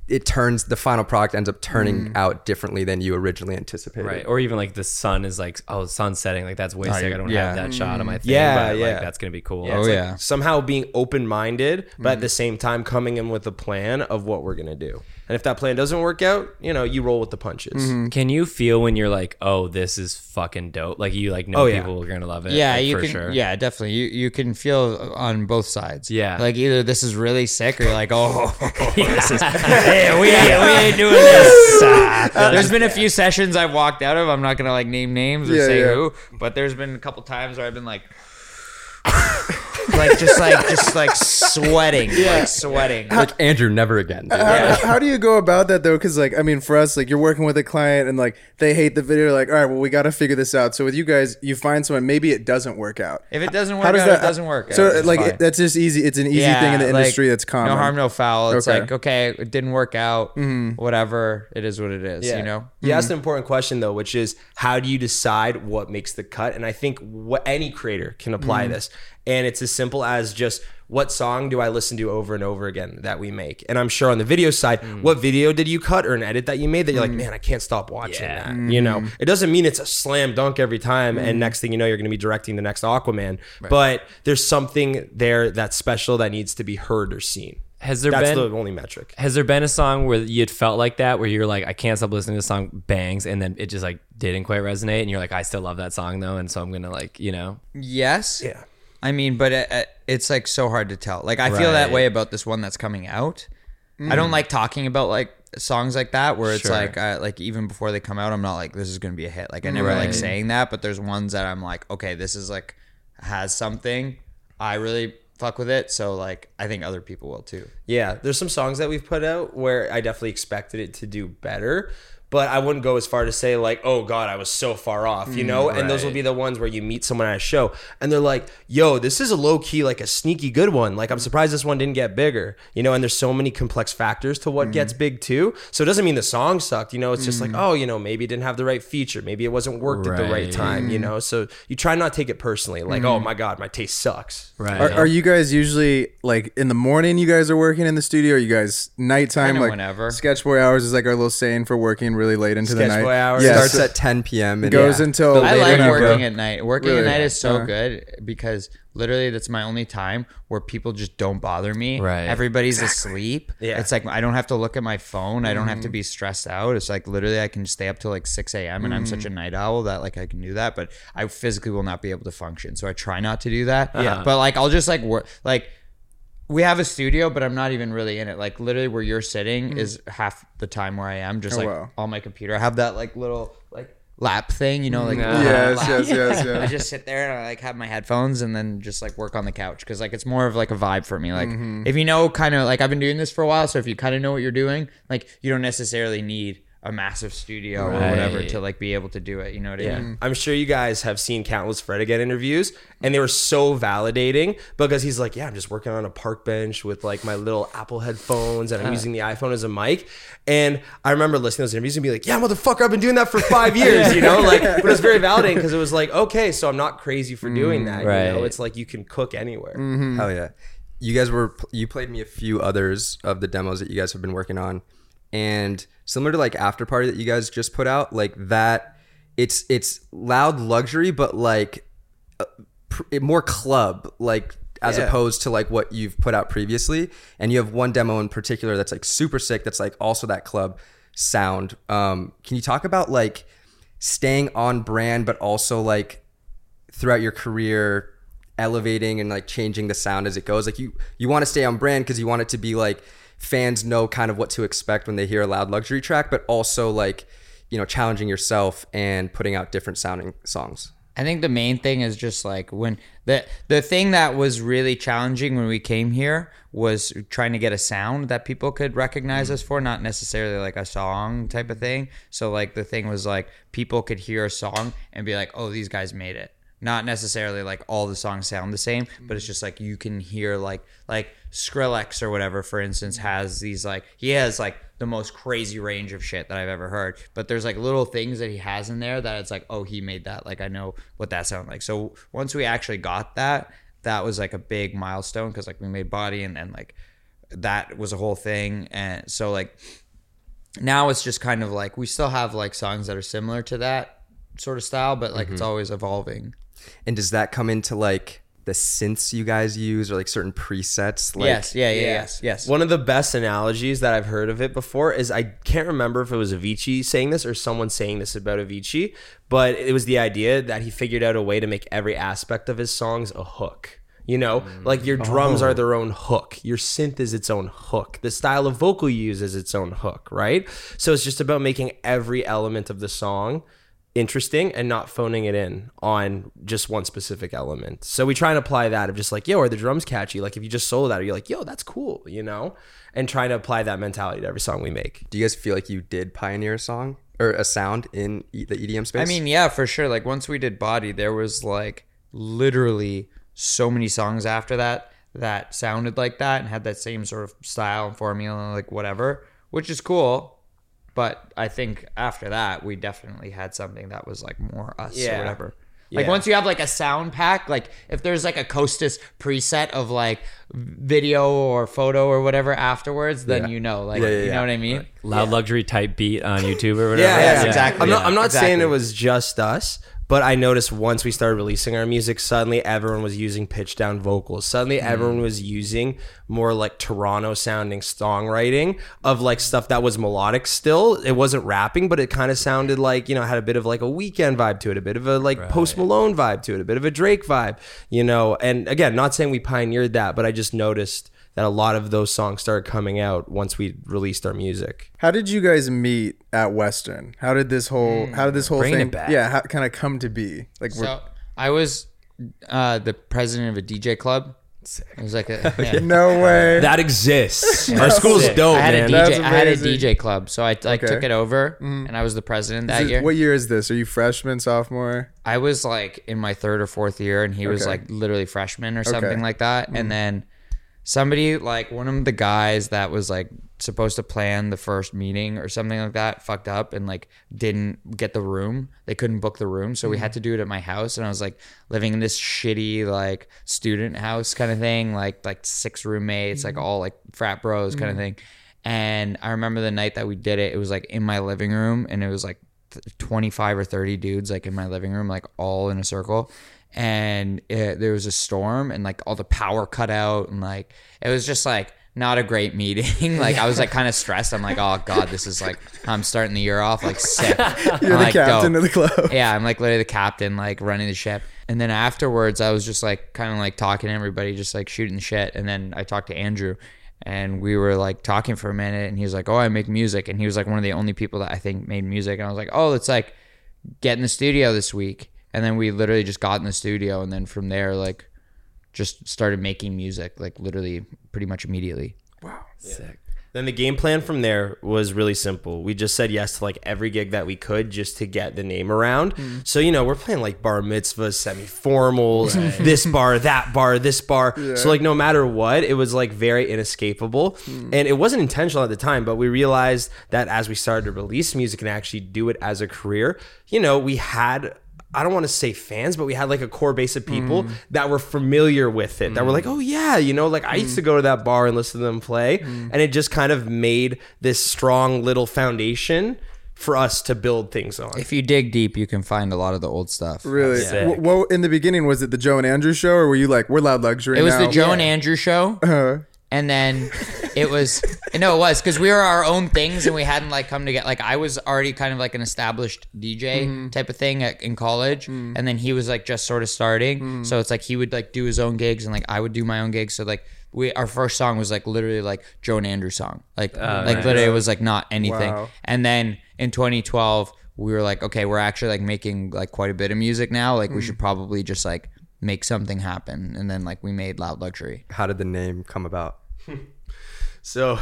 B: it turns, the final product ends up turning mm. out differently than you originally anticipated.
C: Right. Or even like the sun is like, oh, the sun's setting. Like that's way sick. I don't
D: yeah.
C: have that shot on my thing.
E: Yeah,
C: but,
E: yeah.
C: Like, that's gonna be cool.
E: Yeah,
D: Oh,
E: it's like
D: yeah.
E: somehow being open minded, but at the mm-hmm. same time coming in with a plan of what we're gonna do. And if that plan doesn't work out, you know, you roll with the punches. Mm-hmm.
C: Can you feel when you're like, oh, this is fucking dope? Like you like know
E: Oh, yeah.
C: people are gonna love it.
D: Yeah,
C: like,
D: you
C: for
D: can.
C: sure.
D: Yeah, definitely. You you can feel on both sides.
C: Yeah.
D: like either this is really sick, or you're like, oh, this is, hey, we ain't, we ain't doing this. There's been a few sessions I've walked out of. I'm not gonna like name names or
A: Yeah,
D: say
A: yeah.
D: who, but there's been a couple times where I've been like. Like just like just like sweating, like sweating.
B: Like Andrew, never again. dude.
A: how, how do you go about that though? Because like, I mean, for us, like, you're working with a client and like they hate the video. Like, all right, well, we got to figure this out. So with you guys, you find someone. Maybe it doesn't work out.
D: If it doesn't work out, it doesn't work.
A: So
D: out.
A: Like, it, that's just easy. It's an easy thing in the
D: like,
A: industry. that's common.
D: No harm, no foul. It's
A: Okay.
D: like okay, it didn't work out. Mm-hmm. Whatever, it is what it is. You know.
E: You asked mm-hmm. an important question though, which is how do you decide what makes the cut? And I think what any creator can apply mm-hmm. this. And it's as simple as just what song do I listen to over and over again that we make? And I'm sure on the video side, mm. what video did you cut or an edit that you made that you're like, mm. man, I can't stop watching
C: Yeah.
E: that. You know, mm-hmm. it doesn't mean it's a slam dunk every time. And mm-hmm. next thing you know, you're going to be directing the next Aquaman. But there's something there that's special that needs to be heard or seen.
C: Has there
E: That's
C: been
E: the only metric.
C: has there been a song where you'd felt like that where you're like, I can't stop listening to the song bangs and then it just like didn't quite resonate and you're like, I still love that song though, and so I'm gonna like, you know.
D: Yes.
E: Yeah.
D: I mean, but it, it- it's like so hard to tell. Like I feel that
C: Right.
D: way about this one that's coming out. I don't like talking about like songs like that where it's
C: Sure.
D: like uh, like even before they come out, I'm not like this is gonna be a hit. Like I never like
C: Right.
D: saying that, but there's ones that I'm like, okay, this is like has something. I really fuck with it, so like I think other people will too.
E: Yeah, there's some songs that we've put out where I definitely expected it to do better, but I wouldn't go as far to say like, "Oh God, I was so far off," you know. And those will be the ones where you meet someone at a show and they're like, "Yo, this is a low key, like a sneaky good one. Like I'm surprised this one didn't get bigger," you know. And there's so many complex factors to what gets mm. big too. So it doesn't mean the song sucked, you know. It's just like, mm. oh, you know, maybe it didn't have the right feature, maybe it wasn't worked at the right
C: Right.
E: time, you know. So you try not to take it personally, like, oh mm. my God, my taste sucks.
C: Right.
A: Are, are you guys usually like in the morning? You guys are working in the studio. Are you guys nighttime?
D: Kinda
A: like
D: whenever.
A: Sketch boy hours is like our little saying for working really late into the
E: Sketch
A: night.
E: boy hours.
A: Yeah,
B: Starts
A: so
B: at 10 p.m. and
A: goes
B: yeah.
A: until
D: I
A: later
D: like
A: night,
D: working
A: bro.
D: at night. Working
A: Really?
D: at night is so
A: Uh-huh.
D: good because literally that's my only time where people just don't bother me.
C: Right.
D: Everybody's asleep.
E: Yeah.
D: It's like I don't have to look at my phone. I don't have to be stressed out. It's like literally I can stay up till like 6 a.m. and I'm such a night owl that like I can do that, but I physically will not be able to function. So I try not to do that. Yeah. But like I'll just like work like we have a studio, but I'm not even really in it. Like literally where you're sitting is half the time where I am, just
A: Oh,
D: like
A: wow.
D: on my computer. I have that like little like lap thing, you know, like
C: Yeah.
A: Yes,
D: lap.
A: yes, yes, yes.
D: I just sit there and I like have my headphones and then just like work on the couch because like it's more of like a vibe for me. Like
A: Mm-hmm.
D: if you know kind of like I've been doing this for a while, so if you kind of know what you're doing, like you don't necessarily need a massive studio or whatever to like be able to do it. You know what I
E: Yeah.
D: mean?
E: I'm sure you guys have seen countless Fred again interviews and they were so validating because he's like, Yeah, I'm just working on a park bench with like my little Apple headphones and I'm using the iPhone as a mic. And I remember listening to those interviews and be like, Yeah, motherfucker, I've been doing that for five years, you know? Like, but it was very validating because it was like, okay, so I'm not crazy for doing mm, that. You know,
C: right.
E: it's like you can cook anywhere. Mm-hmm.
B: Hell yeah. You guys were you played me a few others of the demos that you guys have been working on, and similar to like After Party that you guys just put out, like that. It's it's loud luxury, but like uh, pr- more club, like as
A: Yeah.
B: opposed to like what you've put out previously. And you have one demo in particular that's like super sick. That's like also that club sound. Um, can you talk about like staying on brand, but also like throughout your career elevating and like changing the sound as it goes like you you want to stay on brand because you want it to be like fans know kind of what to expect when they hear a loud luxury track but also like you know challenging yourself and putting out different sounding songs
D: I think the main thing is just like when the the thing that was really challenging when we came here was trying to get a sound that people could recognize mm. us for, not necessarily like a song type of thing. So like the thing was like people could hear a song and be like, "Oh, these guys made it." Not necessarily like all the songs sound the same, but it's just like you can hear like like Skrillex or whatever, for instance, has these like he has like the most crazy range of shit that I've ever heard. But there's like little things that he has in there that it's like, oh, he made that. Like I know what that sounded like. So once we actually got that, that was like a big milestone because like we made body and then like that was a whole thing. And so like now it's just kind of like we still have like songs that are similar to that sort of style, but like it's mm-hmm. always evolving.
B: And does that come into like the synths you guys use or like certain presets like
D: yes, yeah, yeah, yes, yes.
E: One of the best analogies that I've heard of it before is I can't remember if it was Avicii saying this or someone saying this about Avicii, but it was the idea that he figured out a way to make every aspect of his songs a hook. You know, mm. like your drums are oh. their own hook. Your synth is its own hook. The style of vocal you use is its own hook, right? So it's just about making every element of the song interesting and not phoning it in on just one specific element. So we try and apply that of just like, yo, are the drums catchy? Like if you just solo that, you're like, yo, that's cool, you know? And trying to apply that mentality to every song we make.
B: do you guys feel like you did pioneer a song or a sound in e- the edm space
D: I mean, yeah, for sure. Like once we did Body, there was like literally so many songs after that that sounded like that and had that same sort of style and formula, and like whatever, which is cool. But I think after that, we definitely had something that was like more us or whatever. Like
E: Yeah.
D: once you have like a sound pack, like if there's like a Kostas preset of like video or photo or whatever afterwards, then
B: Yeah.
D: you know, like
B: Yeah, yeah,
D: you
B: yeah.
D: know what I mean.
C: Loud luxury type beat on YouTube or whatever.
E: Yeah,
D: yeah, exactly.
E: I'm not, I'm not
D: Exactly.
E: saying it was just us, but I noticed once we started releasing our music, suddenly everyone was using pitch down vocals. Suddenly hmm. everyone was using more like Toronto sounding songwriting of like stuff that was melodic still. It wasn't rapping, but it kind of sounded like, you know, had a bit of like a Weeknd vibe to it, a bit of a like Post Malone vibe to it, a bit of a Drake vibe, you know. And again, not saying we pioneered that, but I just noticed that a lot of those songs started coming out once we released our music.
A: How did you guys meet at Western? How did this whole hmm. how did this whole thing
C: it
A: yeah, how kind of come to be? Like
D: So I was uh, the president of a DJ club. It was like a yeah.
A: no way.
E: That exists. Our school's dope,
D: I had a
E: man.
A: That's
D: DJ. I had a. DJ club, so I like
A: Okay.
D: took it over, mm. and I was the president that
A: Is it-
D: year.
A: what year is this? Are you freshman, sophomore?
D: I was like in my third or fourth year, and he was like literally freshman or something
A: Okay.
D: like that. And mm. then somebody like one of the guys that was like supposed to plan the first meeting or something like that fucked up and like didn't get the room. They couldn't book the room, so we had mm. to do it at my house. And I was like living in this shitty like student house kind of thing, like like six roommates, like mm. all like frat bros kind of mm. thing. And I remember the night that we did it, it was like in my living room, and it was like 25 or 30 dudes like in my living room, like all in a circle. And it, there was a storm, and like all the power cut out, and like it was just like not a great meeting. like I was like kind of stressed. I'm like, oh god, this is like I'm starting the year off like sick.
A: You're the captain of the club.
D: Yeah, I'm like literally the captain, like running the ship. And then afterwards, I was just like kind of like talking to everybody, just like shooting shit. And then I talked to Andrew, and we were like talking for a minute. And he was like, "Oh, I make music," and he was like one of the only people that I think made music. And I was like, "Oh, it's like get in the studio this week." And then we literally just got in the studio, and then from there, like just started making music, like literally pretty much immediately. Wow yeah.
E: sick then the game plan from there was really simple. We just said yes to like every gig that we could just to get the name around. Mm-hmm. So, you know, we're playing like bar mitzvahs, semi formals, this bar, that bar, this bar. So, like, no matter what, it was like very inescapable. Hmm. And it wasn't intentional at the time, but we realized that as we started to release music and actually do it as a career, you know, we had I don't want to say fans, but we had like a core base of people mm. that were familiar with it. That were mm. like, oh yeah, you know, like I used to go to that bar and listen to them play, mm. and it just kind of made this strong little foundation for us to build things on.
D: If you dig deep, you can find a lot of the old stuff.
A: Really?
C: Sick.
A: Wh- What in the beginning was it the Joe and Andrew show, or were you like we're loud luxury?
D: It was
A: now?
D: the Joe and Andrew show.
A: Uh,
D: and then it was no, it was because we were our own things and we hadn't like come together. Like I was already kind of like an established DJ mm-hmm. type of thing at, in college, mm-hmm. and then he was like just sort of starting. Mm-hmm. So it's like he would like do his own gigs and like I would do my own gigs. So like we our first song was like literally like Joe and Andrew song, like oh, like
C: nice.
D: literally it was like not anything.
A: Wow.
D: And then in 2012 we were like, okay, we're actually like making like quite a bit of music now. Like we mm. should probably just like make something happen. And then like we made Loud Luxury.
B: How did the name come about?
E: So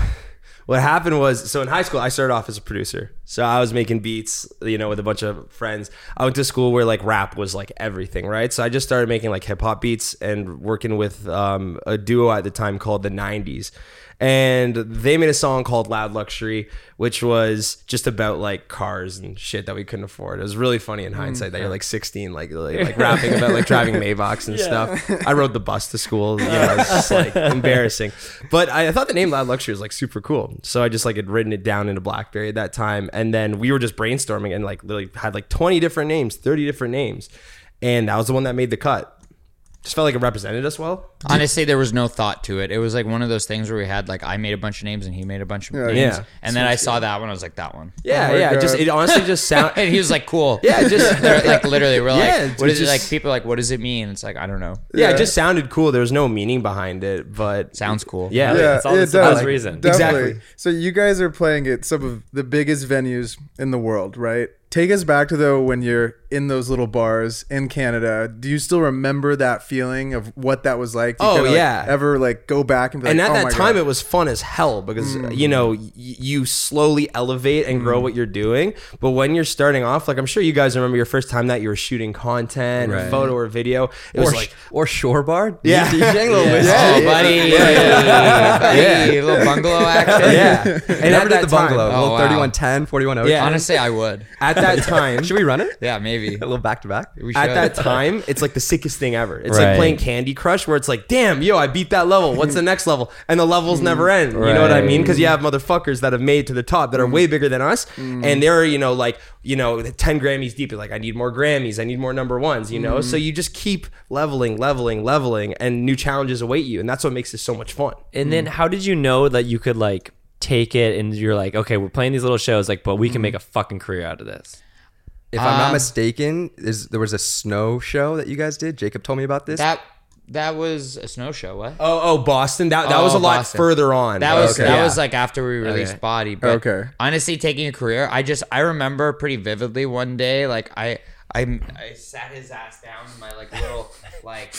E: what happened was so in high school I started off as a producer. So I was making beats, you know, with a bunch of friends. I went to school where like rap was like everything, right? So I just started making like hip hop beats and working with um, a duo at the time called the 90s. And they made a song called Loud Luxury, which was just about like cars and shit that we couldn't afford. It was really funny in mm, hindsight that you're like 16, like like, like rapping about like driving Maybachs and stuff. I rode the bus to school. You know, it's just like embarrassing. But I, I thought the name Loud Luxury was like super cool. So I just like had written it down into BlackBerry at that time. And then we were just brainstorming and like literally had like 20 different names, 30 different names. And that was the one that made the cut. Just felt like it represented us well.
D: Honestly, there was no thought to it. It was like one of those things where we had like I made a bunch of names and he made a bunch of names,
E: Yeah.
D: and then I saw that one. I was like, that one.
E: Yeah,
A: Oh my
E: yeah. Just it honestly just sound
D: And he was like, cool.
E: Yeah, just
D: They're, like literally, we're
E: Yeah,
D: like, what
E: it
D: is it
E: just-
D: like? People are like, what does it mean? It's like I don't know.
E: yeah,
A: Yeah.
E: it just sounded cool. There was no meaning behind it, but
D: Sounds cool.
E: yeah,
A: yeah,
C: It's all
A: it
C: the simple
A: does.
C: reason.
A: Definitely.
E: Exactly.
A: So you guys are playing at some of the biggest venues in the world, right? Take us back to though when you're in those little bars in Canada. Do you still remember that feeling of what that was like?
E: Oh,
A: kinda, like,
E: yeah.
A: ever like go back and be
E: and
A: like,
E: at
A: oh
E: that
A: my
E: time
A: God.
E: it was fun as hell because uh, you know y- you slowly elevate and
A: Mm.
E: grow what you're doing but when you're starting off like i'm sure you guys remember your first time that you were shooting content or photo or video it
B: Or,
E: was
B: sh-
E: like
B: or shore bar?
E: Yeah.
B: DJing a little bit.
D: Oh, buddy, buddy, little bungalow action.
E: yeah and
B: I
E: at
B: never
E: that
B: did the bungalow.
D: Oh,
B: little
D: wow.
B: 3110, 41
E: Yeah.
D: Honestly, I would.
E: at that time
B: Should we run it?
D: Yeah, maybe.
B: A little back to back?
E: At that time, it's like the sickest thing ever. It's
C: Right.
E: like playing Candy Crush, where it's like, damn, yo, I beat that level. What's the next level? And the levels never mm. end. You know what I mean? Because you have motherfuckers that have made to the top that are mm. way bigger than us, mm. and they're you know like you know ten Grammys deep. Like I need more Grammys. I need more number ones. You know, so you just keep leveling, leveling, leveling, and new challenges await you, and that's what makes this so much fun.
C: And then how did you know that you could like take it and you're like, okay, we're playing these little shows, like, but we can make a fucking career out of this.
B: If I'm not
D: Um,
B: mistaken, is there was a snow show that you guys did? Jacob told me about this.
D: That That was a snow show. What?
E: Oh, oh, Boston. That that was a
D: Oh,
E: lot
D: Boston.
E: further on.
D: That was
A: Okay.
D: that
E: Yeah.
D: was like after we released
F: Okay.
D: Body. But
A: Okay.
D: honestly, taking a career, I just I remember pretty vividly one day, like I I I sat his ass down in my like little like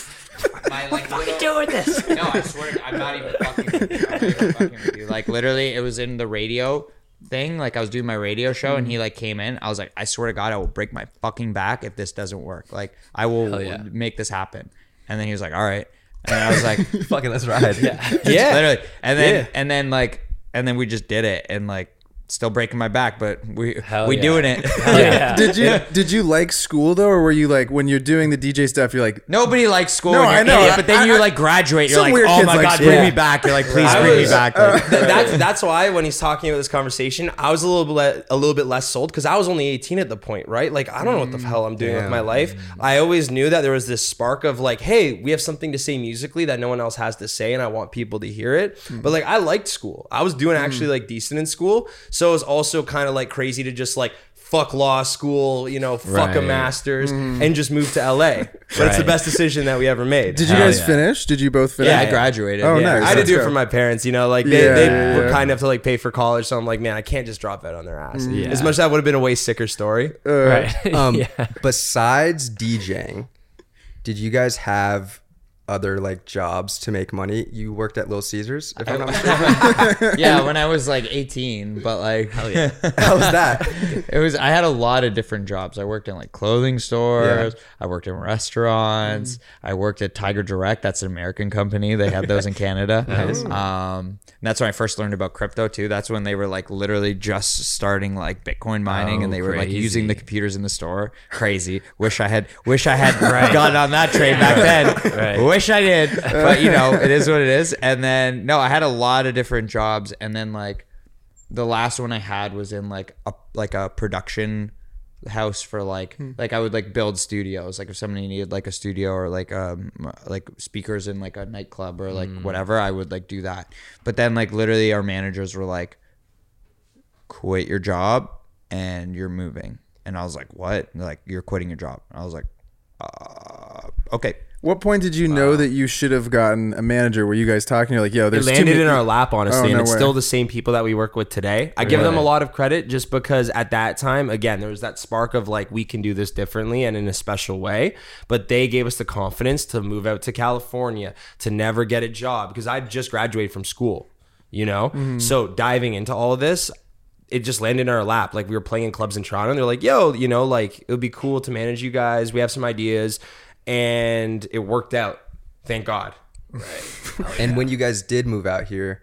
D: my like little,
C: doing this.
D: No, I swear to- I'm not even fucking with you. I'm not even fucking with you. Like literally, it was in the radio thing. Like I was doing my radio show, and he mm. like came in. I was like, I swear to God, I will break my fucking back if this doesn't work. Like I will
C: yeah.
D: make this happen. And then he was like, All right. And I was like,
B: Fucking let's ride.
E: Yeah. yeah.
D: literally. And then
E: Yeah.
D: and then like and then we just did it, and like still breaking my back, but we
C: Hell
D: we
C: yeah.
D: doing it.
C: yeah.
A: Did you did you like school though, or were you like when you're doing the DJ stuff? You're like,
D: Nobody likes school.
A: No, I know.
D: idiot, but then
A: I-
D: you like graduate, you're like,
A: weird
D: oh my
A: like
D: god,
A: school.
D: bring me back. You're like, please
E: I
D: bring me back. Uh, like,
E: Th- that's that's why when he's talking about this conversation, I was a little bit a little bit less sold because I was only 18 at the point, right? Like I don't know what the mm, hell I'm doing with my life. I always knew that there was this spark of like, hey, we have something to say musically that no one else has to say, and I want people to hear it. Hmm. But like I liked school. I was doing hmm. actually like decent in school, so it was also kind of like crazy to just like. Fuck law school, you know, fuck a
C: Right.
E: master's, mm-hmm. and just move to LA. But it's the
C: Right.
E: best decision that we ever made.
A: did you
C: Hell
A: guys
C: yeah.
A: finish? Did you both finish?
D: yeah, I graduated.
A: Oh,
D: yeah.
A: nice.
E: I had to
A: Let's
E: do it
A: go.
E: for my parents, you know, like they,
A: Yeah,
E: they
A: yeah,
E: were
A: yeah.
E: kind enough to like pay for college. So I'm like, man, I can't just drop out on their ass.
C: Yeah.
E: As much as that would have been a way sicker story.
C: Uh, right.
B: Um,
C: yeah.
B: Besides DJing, did you guys have other like jobs to make money? You worked at Little Caesars, if I'm not mistaken.
D: yeah, when I was like 18, but like,
B: How was that?
D: it was. I had a lot of different jobs. I worked in like clothing stores. I worked in restaurants. I worked at Tiger Direct. That's an American company. They had those in Canada. Um, and that's when I first learned about crypto too. That's when they were like literally just starting like Bitcoin mining,
C: Oh,
D: and they were like using the computers in the store. Crazy. Wish I had. Wish I had gotten on that train back then.
C: Right.
D: Wish I did. But you know, it is what it is. And then no, I had a lot of different jobs, and then like the last one I had was in like a like a production house for like like I would like build studios. Like if somebody needed like a studio or like um like speakers in like a nightclub or like whatever I would like do that. But then like literally our managers were like quit your job and you're moving. And I was like what? Like you're quitting your job. And I was like uh, okay
A: What point did you know that you should have gotten a manager? Were you guys talking? You're like, yo,
E: It
A: there's too
E: landed
A: many-
E: in our lap, honestly,
A: Oh,
E: and
A: no
E: it's
A: way.
E: still the same people that we work with today. I give them a lot of credit just because at that time, again, there was that spark of like we can do this differently and in a special way. But they gave us the confidence to move out to California, to never get a job because I just graduated from school, you know.
A: Mm-hmm.
E: So diving into all of this, it just landed in our lap. Like we were playing in clubs in Toronto, and they're like, "Yo, you know, like it would be cool to manage you guys. We have some ideas," and it worked out. Thank God.
B: And when you guys did move out here,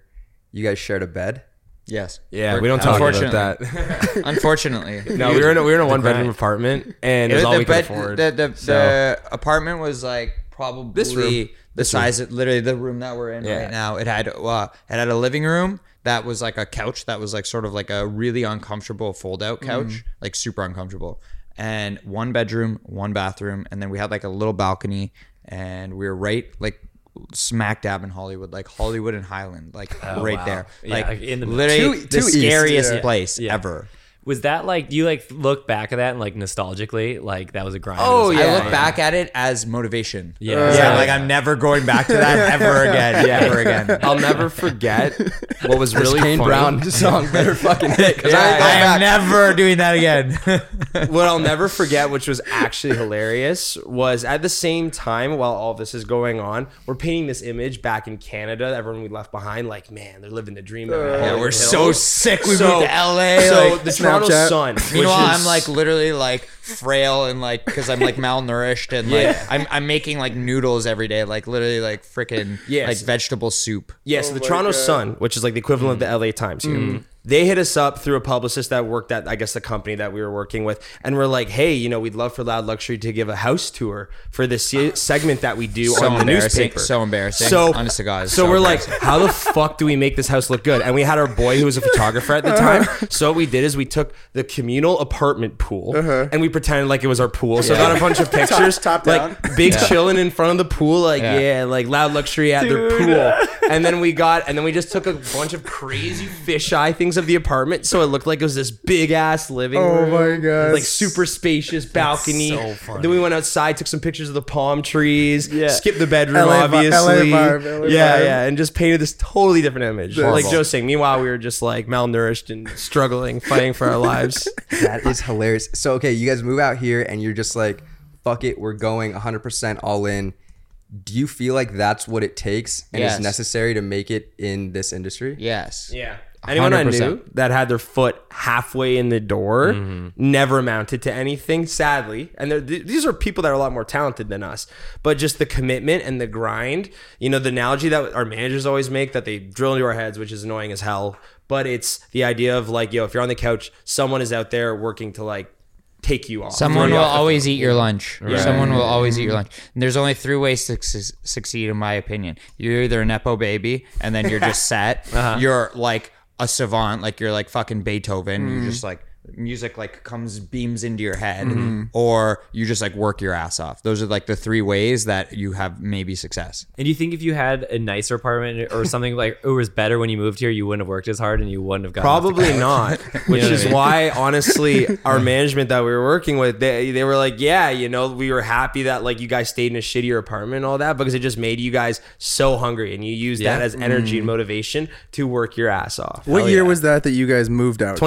B: you guys shared a bed.
D: yes
E: Yeah, we don't talk about that.
D: unfortunately
E: No, we were in a, we were in a one bedroom apartment, and it was
D: the,
E: all we could
D: bed-
E: afford.
D: The, the,
E: So-
D: the apartment was like probably
E: This room.
D: the size of literally the room that we're in
E: Yeah.
D: right now. It had uh, it had a living room that was like a couch that was like sort of like a really uncomfortable fold out couch,
E: Mm.
D: like super uncomfortable. And one bedroom, one bathroom, and then we had like a little balcony, and we were right like smack dab in Hollywood, like Hollywood and Highland, like oh, right
C: Oh, wow.
D: there, like
C: like in the-
D: literally the
B: east,
D: scariest
A: yeah.
D: place
C: Yeah.
D: ever.
C: Was that like? Do you like look back at that and like nostalgically, like that was a grind?
E: Oh, yeah.
D: I look back at it as motivation.
C: Yeah.
D: So
C: Yeah.
D: Like I'm never going back to that ever again.
E: Yeah.
D: Ever again.
E: I'll never forget what was really
B: Kane
E: funny.
B: Brown song better fucking hit because
D: I,
B: I
D: am
B: back.
D: never doing that again.
E: what I'll never forget, which was actually hilarious, was at the same time while all this is going on, we're painting this image back in Canada. Everyone we left behind, like, man, they're living the dream. down in
D: yeah, we're
E: Hills.
D: so sick. We
E: So-
D: moved to LA.
E: So
D: like,
E: the Toronto
A: Snapchat.
E: Sun.
D: meanwhile,
E: which is-
D: I'm like literally like frail and like because I'm like malnourished and like
E: Yeah.
D: I'm, I'm making like noodles every day, like literally like freaking
E: Yes.
D: like vegetable soup.
E: Yeah, oh so the Toronto Sun, which is like the equivalent of the LA Times here. Mm. They hit us up through a publicist that worked at, I guess, the company that we were working with, and we're like, "Hey, you know, we'd love for Loud Luxury to give a house tour for this se- segment that we do
D: So
E: on the
D: embarrassing.
E: newspaper."
D: So embarrassing.
E: So,
D: Honest to God,
E: so,
D: so
E: we're like, "How the fuck do we make this house look good?" And we had our boy who was a photographer at the uh-huh. time. So what we did is we took the communal apartment pool uh-huh. and we pretended like it was our pool. So I got a bunch of pictures,
A: top
E: like big chilling in front of the pool, like
D: Yeah.
E: yeah, like Loud Luxury at their pool. And then we got, and then we just took a bunch of crazy fisheye things ceilings of the apartment, so it looked like it was this big ass living room.
A: Oh
E: room.
A: my God.
E: Like super spacious balcony.
F: so funny.
E: Then we went outside, took some pictures of the palm trees.
F: Yeah.
E: Skipped the bedroom,
A: LA vi- LA
E: obviously.
A: vibe, LA
E: yeah,
A: vibe.
E: yeah, and just painted this totally different image. Like
F: Horrible.
E: Joe saying. Meanwhile, we were just like malnourished and struggling, fighting for our lives.
B: That is hilarious. So okay, you guys move out here and you're just like, fuck it, we're going 100% all in. Do you feel like that's what it takes and
D: Yes.
B: is necessary to make it in this industry?
D: Yes.
E: Yeah. Anyone I
D: 100%.
E: knew that had their foot halfway in the door
F: Mm-hmm.
E: never amounted to anything, sadly. And they're- th- these are people that are a lot more talented than us. But just the commitment and the grind, you know, the analogy that our managers always make that they drill into our heads, which is annoying as hell. But it's the idea of like, yo, if you're on the couch, someone is out there working to like take you off.
D: Someone will
E: off
D: always eat your lunch. Someone will always eat your lunch. And there's only three ways to su- succeed, in my opinion. You're either a nepo baby, and then you're just set. You're like a savant, like you're like fucking Beethoven. You're mm-hmm. just like music like comes beams into your head, mm-hmm. or you just like work your ass off. Those are like the three ways that you have maybe success.
G: And do you think if you had a nicer apartment or something like it was better when you moved here, you wouldn't have worked as hard and you wouldn't have gotten
E: Probably not. Which
G: know what
E: is
G: I mean?
E: why, honestly, our management that we were working with, they, they were like, yeah, you know, we were happy that like you guys stayed in a shittier apartment and all that because it just made you guys so hungry and you used that as energy and mm. motivation to work your ass off.
A: What
E: Hell
A: year
E: yeah.
A: was that that you guys moved out?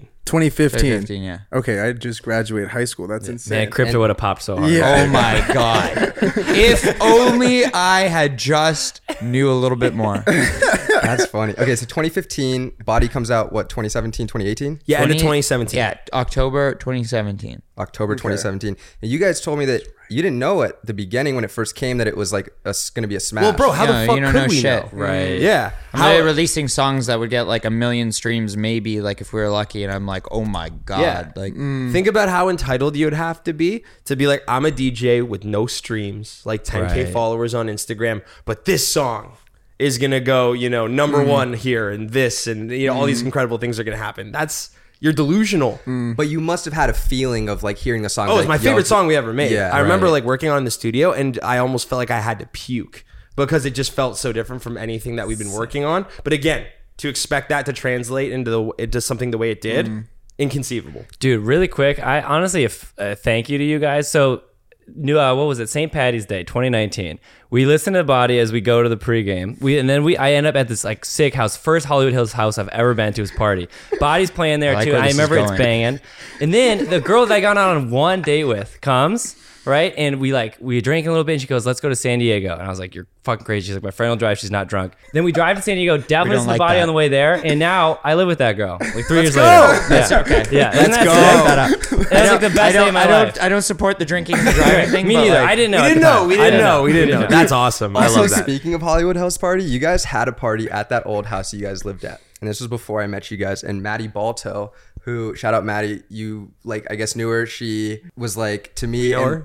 A: to?
E: 2015.
A: 2015.
D: 2015, yeah.
A: Okay, I just graduated high school. That's insane.
G: Man, crypto would have popped so hard.
A: Yeah.
D: Oh my god! if only I had just knew a little bit more.
B: That's funny. Okay, so 2015, Body comes out what 2017, 2018?
E: Yeah, end of 2017.
D: Yeah, October 2017.
B: October 2017. And you guys told me that you didn't know at the beginning when it first came that it was like going to be a smash.
E: Well, bro, how
D: Yeah,
E: the fuck
D: you don't
E: could
D: know
E: we
D: shit.
E: know?
G: Right. Mm.
E: Yeah.
D: I'm
E: How,
D: really releasing songs that would get like a million streams, maybe like if we were lucky. And I'm like, oh my god,
E: Yeah.
D: like mm. Mm.
E: Think about how entitled you would have to be to be like, I'm a DJ with no streams, like 10K
G: Right.
E: followers on Instagram, but this song is gonna go, you know, number
D: Mm-hmm.
E: one here and this and you know, all these incredible things are gonna happen. That's you're delusional.
B: but you must have had a feeling of like hearing the song.
E: Oh, it's
B: like,
E: my favorite song we ever made.
B: Yeah,
E: I remember
B: right.
E: like working on in the studio and I almost felt like I had to puke because it just felt so different from anything that we've been working on. But again, to expect that to translate into the into something the way it did,
B: Mm-hmm.
E: inconceivable.
G: Dude, really quick, I honestly, a f- a thank you to you guys. So, new, uh, what was it? St. Patty's Day, 2019. We listen to the Body as we go to the pregame. We and then we, I end up at this like sick house, first Hollywood Hills house I've ever been to his party. Body's playing there
D: I like
G: too.
D: where
G: I
D: this is
G: remember it's
D: going.
G: banging. And then the girl that I got on one date with comes. Right, and we like we drank a little bit, and she goes, "Let's go to San Diego." And I was like, "You're fucking crazy." She's like, "My friend will drive. She's not drunk." Then we drive to San Diego. Definitely
D: don't
G: listen to
D: like
G: Body
D: that.
G: on the way there, and now I live with that girl. Like 3 years
E: go.
G: later, that's okay. Yeah,
E: Let's
G: Isn't
E: go.
G: that sick? That's like the best
D: I
G: day of my
D: I don't,
G: life.
D: I don't support the drinking and driving thing.
G: Me neither.
D: like,
G: I didn't know.
E: We didn't know. We
G: I
E: didn't know. We didn't know. That's awesome. I love that.
B: speaking of Hollywood House Party, you guys had a party at that old house you guys lived at, and this was before I met you guys. And Maddie Balto, who shout out Maddie, you like I guess knew her. She was like to me. and-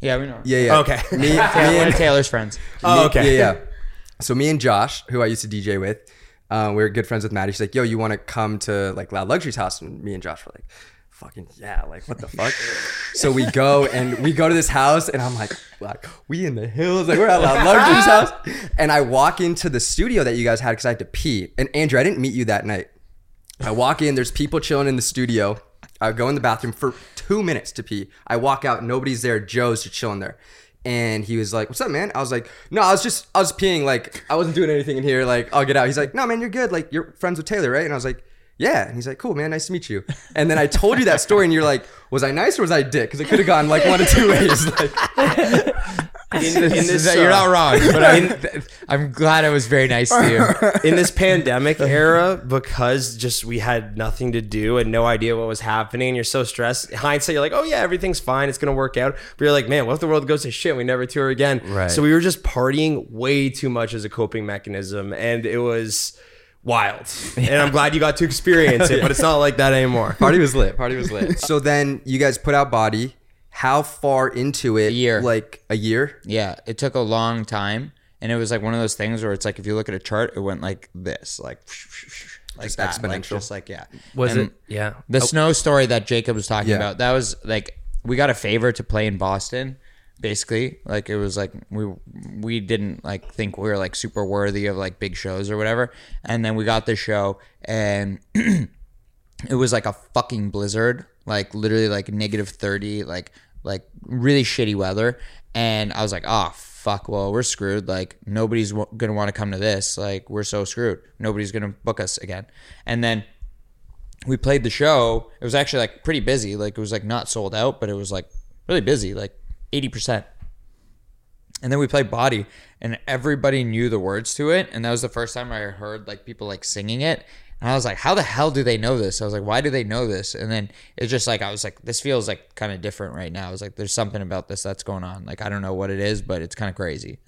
D: Yeah, we know.
B: Yeah, yeah.
E: Okay.
B: Me, me and
D: Taylor's friends.
E: Oh, okay.
B: Yeah, yeah. So me and Josh, who I used to DJ with, uh, we were good friends with Maddie. She's like, "Yo, you want to come to like Loud Luxury's house?" And me and Josh were like, "Fucking yeah!" Like, what the fuck? so we go and we go to this house, and I'm like, "Like, we in the hills? Like, we're at Loud Luxury's house." And I walk into the studio that you guys had because I had to pee. And Andrew, I didn't meet you that night. I walk in, there's people chilling in the studio. I go in the bathroom for two minutes to pee. I walk out, nobody's there. Joe's just chilling there. And he was like, What's up, man? I was like, No, I was just, I was peeing. Like, I wasn't doing anything in here. Like, I'll get out. He's like, No, man, you're good. Like, you're friends with Taylor, right? And I was like, Yeah. And he's like, Cool, man. Nice to meet you. And then I told you that story, and you're like, Was I nice or was I dick? Because it could have gone like one of two ways. Like,
E: In, in this,
D: You're
E: uh,
D: not wrong, but I'm, I'm glad I was very nice to you.
E: in this pandemic era because just we had nothing to do and no idea what was happening and you're so stressed hindsight you're like oh yeah everything's fine it's gonna work out but you're like man what if the world goes to shit and we never tour again
G: Right.
E: so we were just partying way too much as a coping mechanism and it was wild and i'm glad you got to experience it but it's not like that anymore
B: party was lit. Party was lit. so then you guys put out Body. How far into it?
D: A year.
B: Like a year?
D: Yeah, it took a long time, and it was like one of those things where it's like if you look at a chart, it went like this, like like
B: Just
D: that, like,
B: exponential.
D: just like yeah.
G: Was
D: And
G: it? Yeah.
D: The snow story that Jacob was talking
B: Yeah.
D: about, that was like we got a favor to play in Boston basically. Like it was like we we didn't like think we were like super worthy of like big shows or whatever. And then we got this show and it was like a fucking blizzard, like literally like negative 30, like like really shitty weather. And I was like, oh fuck, well we're screwed. Like nobody's w- gonna want to come to this. Like we're so screwed. Nobody's gonna book us again. And then we played the show. It was actually like pretty busy. Like it was like not sold out, but it was like really busy, like eighty percent. And then we played Body, and everybody knew the words to it. And that was the first time I heard like people like singing it. And I was like, how the hell do they know this? I was like, why do they know this? And then it's just like I was like, this feels like kind of different right now. I was like, there's something about this that's going on. Like I don't know what it is, but it's kind of crazy.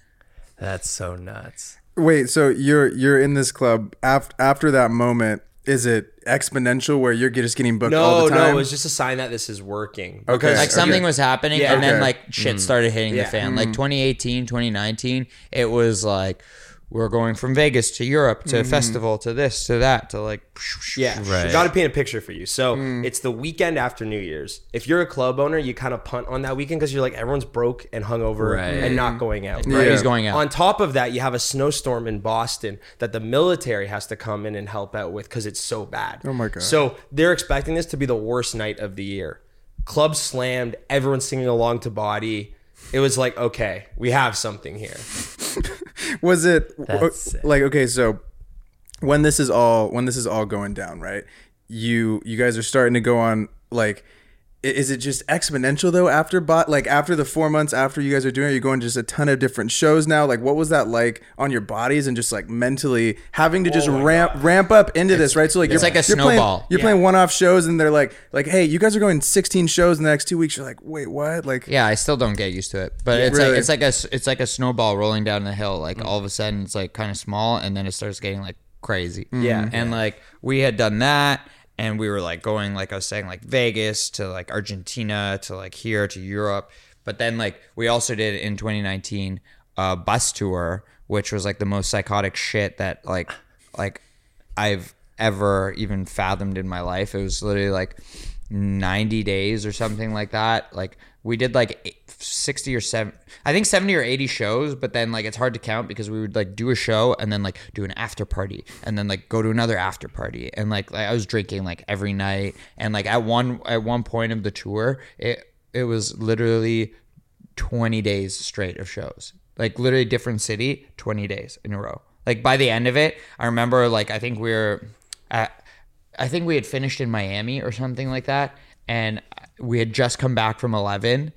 G: That's so nuts.
A: Wait, so you're you're in this club after after that moment. Is it exponential where you're just getting booked all
E: No,
A: the time?
E: no, it was just a sign that this is working.
A: Okay.
D: Like something
A: okay.
D: was happening
E: Yeah.
D: and then like shit mm-hmm. started hitting
E: Yeah.
D: the fan like mm. 2018 2019 it was like we're going from vegas to europe to festival to this to that to like
E: Yeah,
G: Right.
E: Got to paint a picture for you. So
A: Mm.
E: it's the weekend after New Year's. If you're a club owner, you kind of punt on that weekend because you're like everyone's broke and hungover
G: Right.
E: and not going out.
D: Nobody's going out.
E: On top of that, you have a snowstorm in Boston that the military has to come in and help out with because it's so bad.
A: Oh my God.
E: So they're expecting this to be the worst night of the year. Clubs slammed. Everyone's singing along to Body. It was like, okay, we have something here.
A: was it uh,
G: That's sick.
A: like okay so when this is all when this is all going down right you you guys are starting to go on like i- is it just exponential though after bot like after the four months after you guys are doing it you're going to just a ton of different shows now? Like what was that like on your bodies and just like mentally having to just oh ramp ramp up into this right? So like
D: it's
A: you're,
D: like a
A: you're playing- you're playing one-off shows and they're like like hey you guys are going 16 shows in the next two weeks. You're like wait what? Like
D: yeah i still don't get used to it. But it's
A: Really?
D: like it's like a s- it's like a snowball rolling down the hill. Like all of a sudden it's like kind of small and then it starts getting like crazy. Mm-hmm.
E: Yeah.
D: and like we had done that and we were like going like i was saying like vegas to like argentina to like here to europe. But then like we also did in 2019 a bus tour which was like the most psychotic shit that like like i've ever even fathomed in my life. It was literally like 90 days or something like that. Like we did like 60 or 7 i think 70 or 80 shows but then like it's hard to count because we would like do a show and then like do an after party and then like go to another after party. And like, like i was drinking like every night. And like at one at one point of the tour it it was literally 20 days straight of shows. Like literally different city 20 days in a row. Like by the end of it i remember like i think we were at I think we had finished in Miami or something like that, and we had just come back from E11EVEN,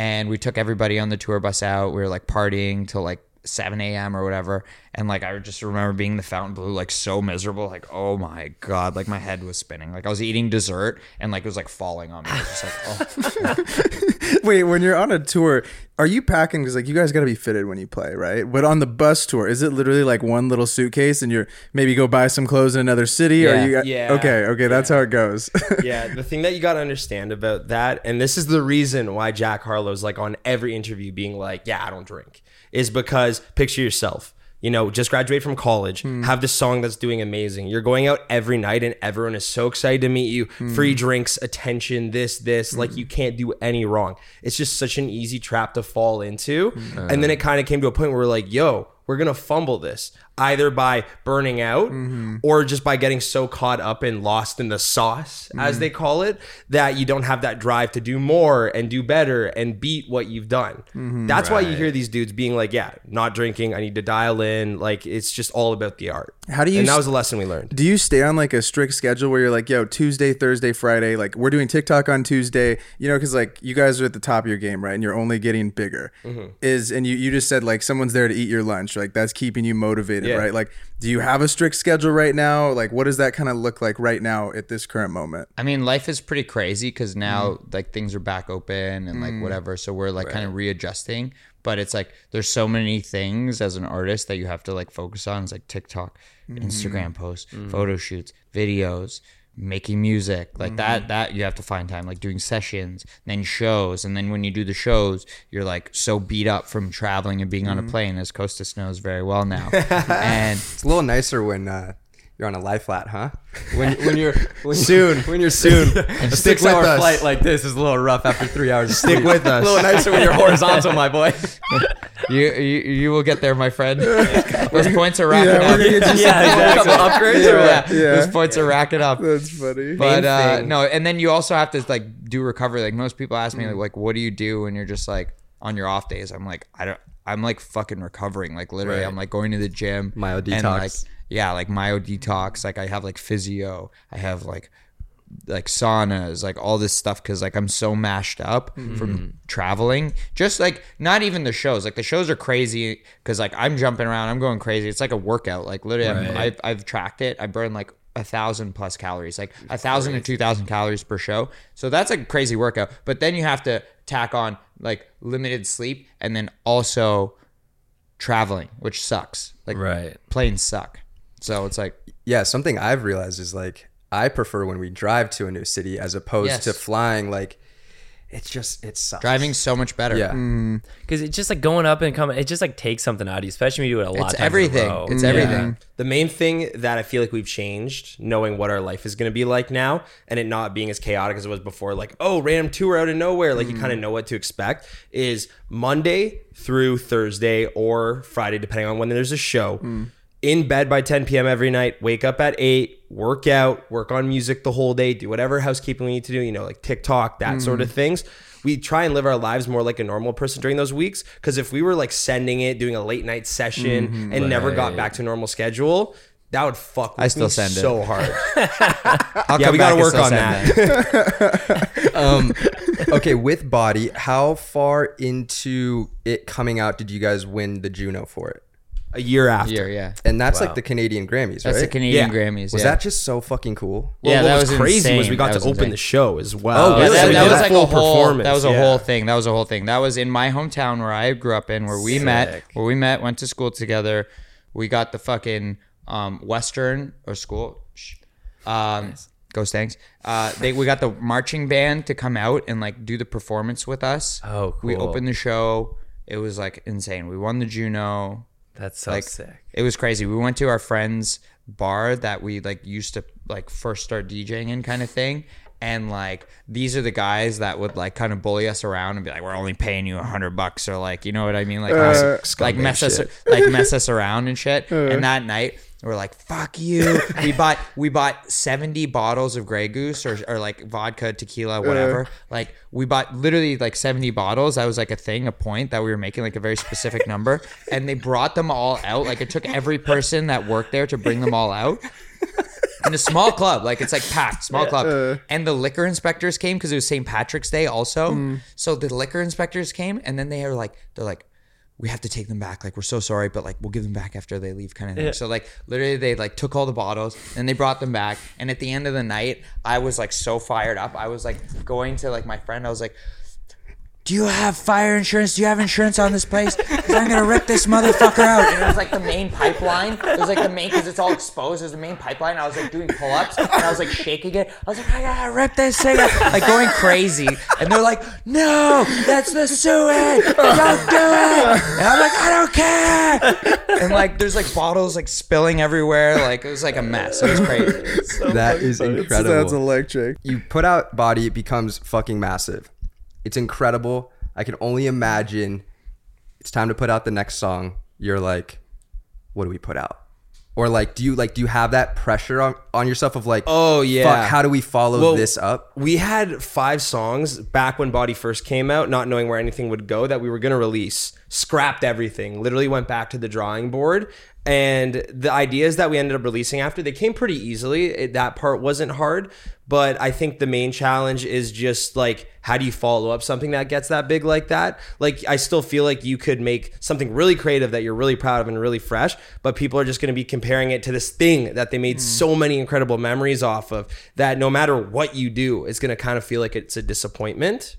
D: and we took everybody on the tour bus out. We were like partying till like 7 a.m. or whatever, and like I just remember being the Fontainebleau like so miserable, like oh my god, like my head was spinning, like I was eating dessert and like it was like falling on me. I was just like oh
A: Wait, when you're on a tour, are you packing? Because like you guys got to be fitted when you play, right? But on the bus tour, is it literally like one little suitcase and you're maybe go buy some clothes in another city?
D: Yeah.
A: Or you got,
E: Yeah.
A: Okay, okay, that's how it goes.
E: yeah, the thing that you got to understand about that, and this is the reason why Jack Harlow's like on every interview being like, "Yeah, I don't drink," is because picture yourself. You know, just graduate from college, hmm. have this song that's doing amazing. You're going out every night, and everyone is so excited to meet you. Hmm. Free drinks, attention, this, this. Hmm. Like you can't do any wrong. It's just such an easy trap to fall into. And then uh. it kind of came to a point where we're like, "Yo, we're gonna fumble this either by burning out mm-hmm. or just by getting so caught up and lost in the sauce as mm-hmm. they call it that you don't have that drive to do more and do better and beat what you've done mm-hmm. that's why you hear these dudes being like yeah not drinking i need to dial in like it's just all about the art
A: How do you
E: and that was a lesson we learned
A: Do you stay on like a strict schedule where you're like, yo, Tuesday, Thursday, Friday, like we're doing TikTok on Tuesday, you know, because like you guys are at the top of your game, right? And you're only getting bigger.
E: Mm-hmm.
A: Is and you you just said like someone's there to eat your lunch, like that's keeping you motivated,
E: Yeah.
A: Right? Like, do you have a strict schedule right now? Like, what does that kind of look like right now at this current moment?
D: I mean, life is pretty crazy because now mm-hmm. like things are back open and like mm. whatever. So we're like kind of readjusting. But it's like there's so many things as an artist that you have to like focus on. It's like TikTok, mm-hmm. Instagram posts, mm-hmm. photo shoots, videos, making music like that. That you have to find time, like doing sessions, then shows, and then when you do the shows, you're like so beat up from traveling and being on a plane, as Kostas knows very well now. and
B: It's a little nicer when uh, You're on a lie flat, huh? When, when you're when
E: Soon.
B: when you're soon. a six-hour
E: us.
B: flight like this is a little rough after three hours. of
E: Stick with us.
B: A little nicer when you're horizontal, my boy.
D: You, you you will get there, my friend. Those points are racking
A: Yeah,
D: up.
A: we're get you
G: Yeah,
A: some
B: A couple upgrades or
D: yeah.
A: Yeah.
D: those points are racking up.
A: That's funny.
D: But uh, no, and then you also have to like do recovery. Like most people ask me,
B: Mm.
D: like, what do you do when you're just like on your off days? I'm like, I don't. I'm like fucking recovering. Like literally,
B: Right.
D: I'm like going to the gym.
B: Myo
D: and,
B: detox.
D: like, yeah, like myo detox. Like I have like physio. I have like like saunas, like all this stuff because like I'm so mashed up
B: Mm-hmm.
D: from traveling. Just like not even the shows. Like the shows are crazy because like I'm jumping around, I'm going crazy. It's like a workout. Like literally, I'm, I've I've tracked it. I burn like a thousand plus calories, like a thousand to two thousand calories per show. So that's a crazy workout. But then you have to tack on like limited sleep and then also traveling, which sucks. Like
G: Right.
D: planes suck. So it's like
B: yeah, something I've realized is like I prefer when we drive to a new city as opposed
D: Yes.
B: to flying. Like it's just it sucks.
D: driving's so much better.
B: Yeah. Mm.
G: Because it's just like going up and coming. It just like takes something out of you, especially when you do it a lot.
D: It's
G: of times in a
D: everything.
G: row.
D: It's mm.
G: Yeah.
D: everything.
E: The main thing that I feel like we've changed, knowing what our life is going to be like now, and it not being as chaotic as it was before, like, oh, random tour out of nowhere, like you kind of mm. know what to expect, is Monday through Thursday or Friday, depending on when there's a show. In bed by 10 p.m. every night, wake up at 8, work out, work on music the whole day, do whatever housekeeping we need to do, you know, like TikTok, that sort of things we try and live our lives more like a normal person during those weeks. Because if we were like sending it, doing a late night session, and never got back to normal schedule, that would fuck. With
D: I still send it.
E: so hard.
D: I'll
E: yeah, we got to work on that.
B: um, okay, with Body, how far into it coming out did you guys win the Juno for it?
E: A year after.
D: Year, yeah.
B: And that's like the Canadian Grammys,
D: That's
B: right?
D: the Canadian
E: Yeah.
D: Grammys.
B: was
D: yeah.
B: that just so fucking cool?
E: Well,
D: Yeah,
E: what
D: that
E: was,
D: was
E: crazy was
D: insane.
E: we got
D: That
E: to
D: was
E: open
D: insane.
E: the show as well.
B: Oh,
D: Yeah,
B: really?
D: that,
B: So
D: that
B: we
D: was
B: did
D: like
E: full
D: a whole.
E: performance,
D: That was a
E: yeah.
D: whole thing. That was a whole thing. That was in my hometown where I grew up in, where we met, where we met, went to school together. We got the fucking um, Western or school. shh, Um, Go Stangs. Uh, they we got the marching band to come out and like do the performance with us.
G: Oh,
D: We
G: cool.
D: opened the show. It was like insane. We won the Juno.
G: That's so
D: like
G: sick.
D: it was crazy. We went to our friend's bar that we like used to like first start DJing in kind of thing. And like these are the guys that would like kind of bully us around and be like, "We're only paying you a hundred bucks," or like, you know what I mean, like, mess- like mess us, like mess us around and shit. And that night, we're like, "Fuck you!" we bought we bought seventy bottles of Grey Goose or, or like vodka, tequila, uh-huh. whatever. Like we bought literally like seventy bottles. That was like a thing, a point that we were making like a very specific number. And they brought them all out. Like it took every person that worked there to bring them all out in a small club. Like it's like packed, small club. Uh-huh. and the liquor inspectors came because it was St. Patrick's Day also. Mm. So the liquor inspectors came and then they were like, they're like, we have to take them back. Like we're so sorry, but like we'll give them back after they leave, kind of thing. So like literally they like took all the bottles and they brought them back. And at the end of the night, I was like so fired up. I was like going to like my friend. I was like, do you have fire insurance? Do you have insurance on this place? Because I'm gonna rip this motherfucker out. And it was like the main pipeline. It was like the main because it's all exposed. It was the main pipeline. I was like doing pull-ups and I was like shaking it. I was like, I gotta rip this thing out, like going crazy. And they're like, No, that's the sewage. Don't do it. And I'm like, I don't care. And like, there's like bottles like spilling everywhere. Like it was like a mess. It was crazy.
B: that is incredible.
A: That's electric.
B: you put out body it becomes fucking massive it's incredible i can only imagine it's time to put out the next song you're like what do we put out or like do you like do you have that pressure on, on yourself of like
E: Oh, yeah.
B: fuck, how do we follow
E: Well,
B: this up
E: We had five songs back when Body first came out, not knowing where anything would go that we were going to release. Scrapped everything, literally went back to the drawing board. And the ideas that we ended up releasing after, they came pretty easily. It, that part wasn't hard. But I think the main challenge is just like, how do you follow up something that gets that big like that? Like, I still feel like you could make something really creative that you're really proud of and really fresh, but people are just going to be comparing it to this thing that they made so mm. many incredible memories off of that no matter what you do, it's going to kind of feel like it's a disappointment.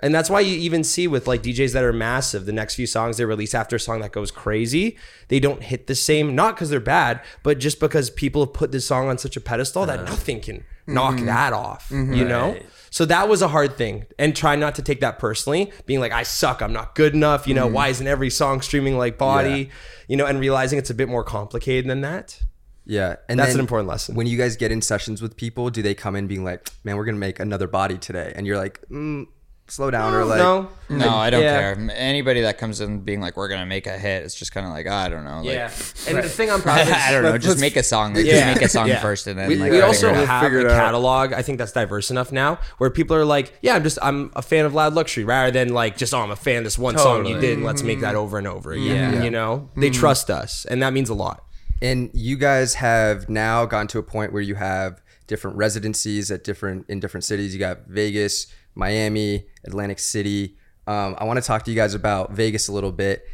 E: And that's why you even see with like DJs that are massive, the next few songs they release after a song that goes crazy, they don't hit the same, not because they're bad, but just because people have put this song on such a pedestal that uh-huh. nothing can knock mm-hmm. that off, you mm-hmm. know? So that was a hard thing. And try not to take that personally, being like, I suck, I'm not good enough, you know, mm-hmm. why isn't every song streaming like body? You know, and realizing it's a bit more complicated than that.
B: Yeah, and
E: That's an important lesson.
B: When you guys get in sessions with people, do they come in being like, "Man, we're gonna make another body today," and you're like, mm, "Slow down," or like,
E: no,
D: No, I don't
E: Yeah.
D: care. Anybody that comes in being like, "We're gonna make a hit," it's just kind of like, ah, I don't know. Like,
E: yeah. And the thing I'm proud of is
D: I don't know. Just make a song. Like, just make a song
E: Yeah.
D: first, and then
E: we,
D: like
E: we also
D: it
E: have
A: Figure
E: a catalog. I think that's diverse enough now, where people are like, "Yeah, I'm just I'm a fan of Loud Luxury," rather than like just, "Oh, I'm a fan of this one song you did, and let's make that over and over again."
F: Yeah.
E: You know, they mm-hmm. trust us, and that means a lot.
B: And you guys have now gotten to a point where you have different residencies at different in different cities. You got Vegas, Miami, Atlantic City. Um, I want to talk to you guys about Vegas a little bit.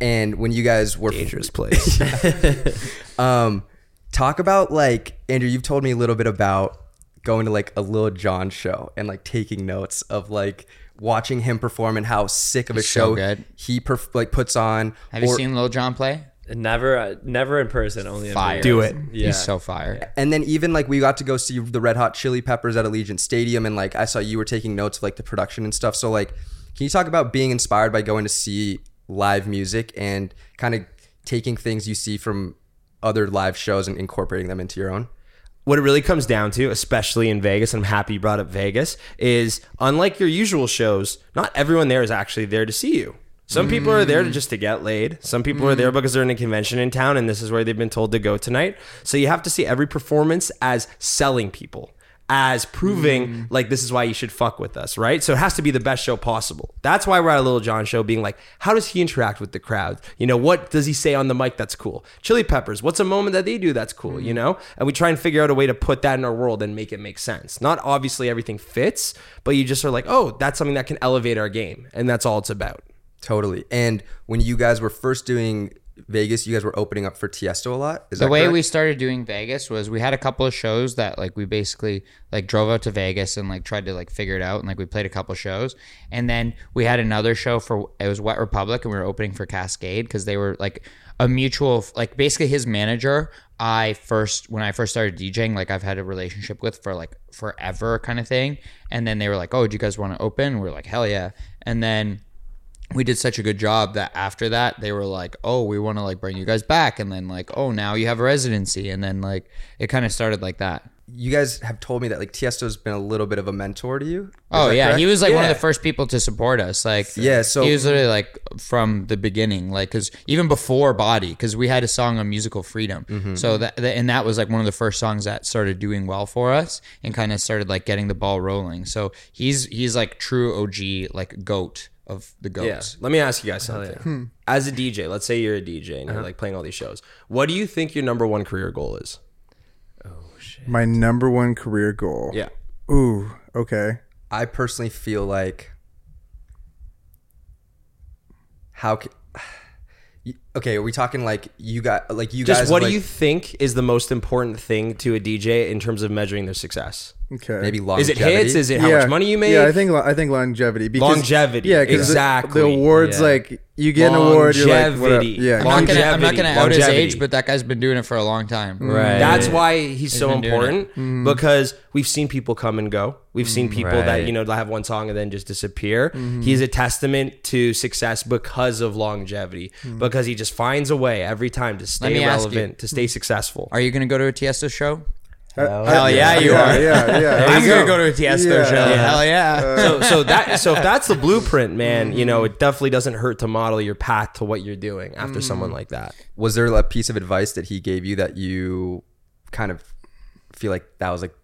B: And when you guys were
E: Dangerous place.
B: um, talk about like Andrew, you've told me a little bit about going to like a Lil Jon show and like taking notes of like watching him perform and how sick of a
D: He's so
B: show
D: good.
B: he perf- like puts on.
D: Have you seen Lil Jon play?
G: Never, uh, never in person. Only in
D: Fire.
E: Do it.
G: Yeah.
D: He's so fire.
B: And then even like we got to go see the Red Hot Chili Peppers at Allegiant Stadium, and like I saw you were taking notes of like the production and stuff. So like, can you talk about being inspired by going to see live music and kind of taking things you see from other live shows and incorporating them into your own?
E: what it really comes down to, especially in Vegas, and I'm happy you brought up Vegas, is unlike your usual shows, not everyone there is actually there to see you. Some people are there mm. just to get laid. Some people are there mm. because they're in a convention in town and this is where they've been told to go tonight. So you have to see every performance as selling people, as proving mm. like this is why you should fuck with us, right? So it has to be the best show possible. That's why we're at a Lil Jon show being like, how does he interact with the crowd? You know, what does he say on the mic that's cool? Chili Peppers, what's a moment that they do that's cool, you know? And we try and figure out a way to put that in our world and make it make sense. Not obviously everything fits, but you just are like, oh, that's something that can elevate our game. And that's all it's about.
B: Totally. And when you guys were first doing Vegas, you guys were opening up for Tiesto a lot. Is
D: the way
B: correct?
D: we started doing Vegas was we had a couple of shows that like we basically like drove out to Vegas and like tried to like figure it out and like we played a couple shows and then we had another show for it was Wet Republic and we were opening for Kaskade because they were like a mutual like basically his manager I first when I first started DJing like I've had a relationship with for like forever kind of thing and then they were like oh do you guys want to open we we're like hell yeah and then we did such a good job that after that they were like oh we want to like bring you guys back. And then like oh now you have a residency. And then like it kind of started like that.
B: You guys have told me that like Tiesto's been a little bit of a mentor to you. Is
D: oh yeah.
B: Correct?
D: he was like one of the first people to support us. Like
B: Yeah, so-
D: he was literally like from the beginning like because even before body because we had a song on musical freedom.
B: Mm-hmm.
D: so that- and that was like one of the first songs that started doing well for us and kind of started like getting the ball rolling. So he's he's like true og like goat of the
E: Yeah.
D: goats
E: Let me ask you guys something. Hmm. As a DJ, let's say you're a DJ and you're uh-huh. like playing all these shows. What do you think your number one career goal is? Oh shit.
A: My number one career goal.
E: Yeah.
A: Ooh. Okay.
B: I personally feel like how can okay are we talking like you got like you
E: Just
B: guys
E: what
B: like,
E: do you think is the most important thing to a DJ in terms of measuring their success?
A: Okay.
B: maybe longevity.
E: Is
B: longevity
E: it hits? Is it how
A: yeah.
E: much money you make?
A: Yeah, I think I think longevity. Because,
E: Longevity,
A: Yeah, 'cause the-
E: exactly.
A: The, awards
G: Yeah.
A: like you get an award, you're like whatever.
E: Longevity.
A: yeah.
D: I'm not gonna, I'm not
E: Longevity,
D: gonna out his
E: longevity.
D: age, but that guy's been doing it for a long time.
G: Right.
E: That's why he's so
D: been doing
E: important
A: Mm-hmm.
E: because we've seen people come and go. We've seen people that
G: Right.
E: you know have one song and then just disappear.
A: Mm-hmm.
E: He's a testament to success because of longevity,
A: Mm-hmm.
E: because he just finds a way every time to stay
D: me ask
E: relevant, to stay successful.
D: Are you gonna go to a Tiesto show?
A: Hell
D: Hell yeah, you
A: yeah,
D: are.
A: Yeah, yeah.
D: I'm gonna go to a Tiesto
A: Yeah.
D: show.
A: Yeah.
D: Hell yeah.
E: so so that so if that's the blueprint, man, you know, it definitely doesn't hurt to model your path to what you're doing after
A: Mm.
E: someone like that.
B: was there a piece of advice that he gave you that you kind of feel like that was like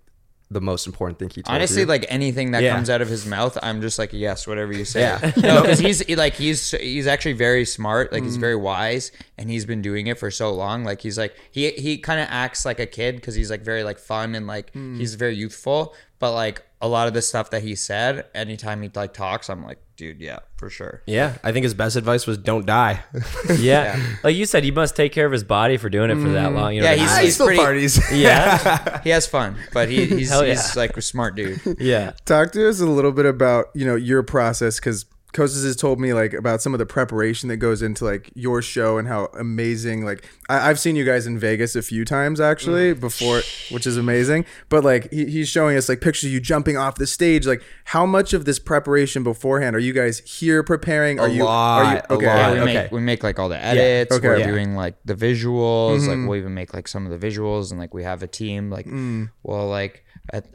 B: the most important thing he told
D: Honestly,
B: you?
D: like anything that
E: Yeah.
D: comes out of his mouth, I'm just like, yes, whatever you say.
E: Yeah.
D: no, because he's he- like he's he's actually very smart. Like
E: Mm.
D: he's very wise, and he's been doing it for so long. Like he's like he he kind of acts like a kid because he's like very like fun and like
E: Mm.
D: he's very youthful. But like a lot of the stuff that he said, anytime he like talks, I'm like, dude, yeah, for sure.
E: Yeah, I think his best advice was don't die.
G: Yeah. Like you said, he must take care of his body for doing it for that mm. long. You know
D: Yeah,
G: what
D: he's-
G: mean?
E: He
D: he's
E: still
D: pretty-
E: parties.
G: yeah.
D: He has fun, but he, he's
G: yeah.
D: he's like a smart dude.
G: yeah.
A: Talk to us a little bit about you know your process because Kostas has told me like about some of the preparation that goes into like your show and how amazing. Like I, I've seen you guys in Vegas a few times actually
E: Mm.
A: before, which is amazing. But like he, he's showing us like pictures of you jumping off the stage. Like how much of this preparation beforehand are you guys here preparing? Are
E: A
A: you? are
E: lot,
A: you
E: a
A: okay?
E: lot.
D: Yeah, we
E: Okay.
D: make we make like all the edits.
A: Okay.
D: We're
A: Yeah.
D: doing like the visuals. Like we'll even make like some of the visuals, and like we have a team. Like, well, like at,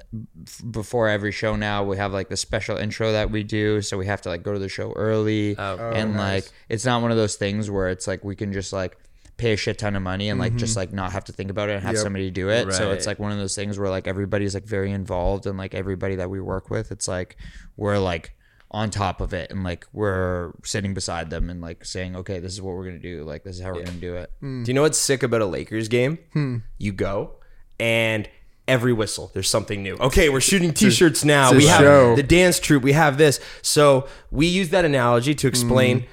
D: before every show now, we have like the special intro that we do. So we have to like go to the show early, oh, oh, and like it's not one of those things where it's like we can just like pay a shit ton of money and like just mm-hmm. like not have to think about it and have
A: Yep.
D: somebody do it. So it's like one of those things where like everybody's like very involved and like everybody that we work with, it's like we're like on top of it and like we're sitting beside them and like saying, okay, this is what we're gonna do. Like this is how we're gonna do it. Hmm.
E: Do you know what's sick about a Lakers game? Hmm. You go and every whistle there's something new. Okay, we're shooting t-shirts now. We have
A: show.
E: the dance troupe, we have this. So, we use that analogy to explain
A: Mm.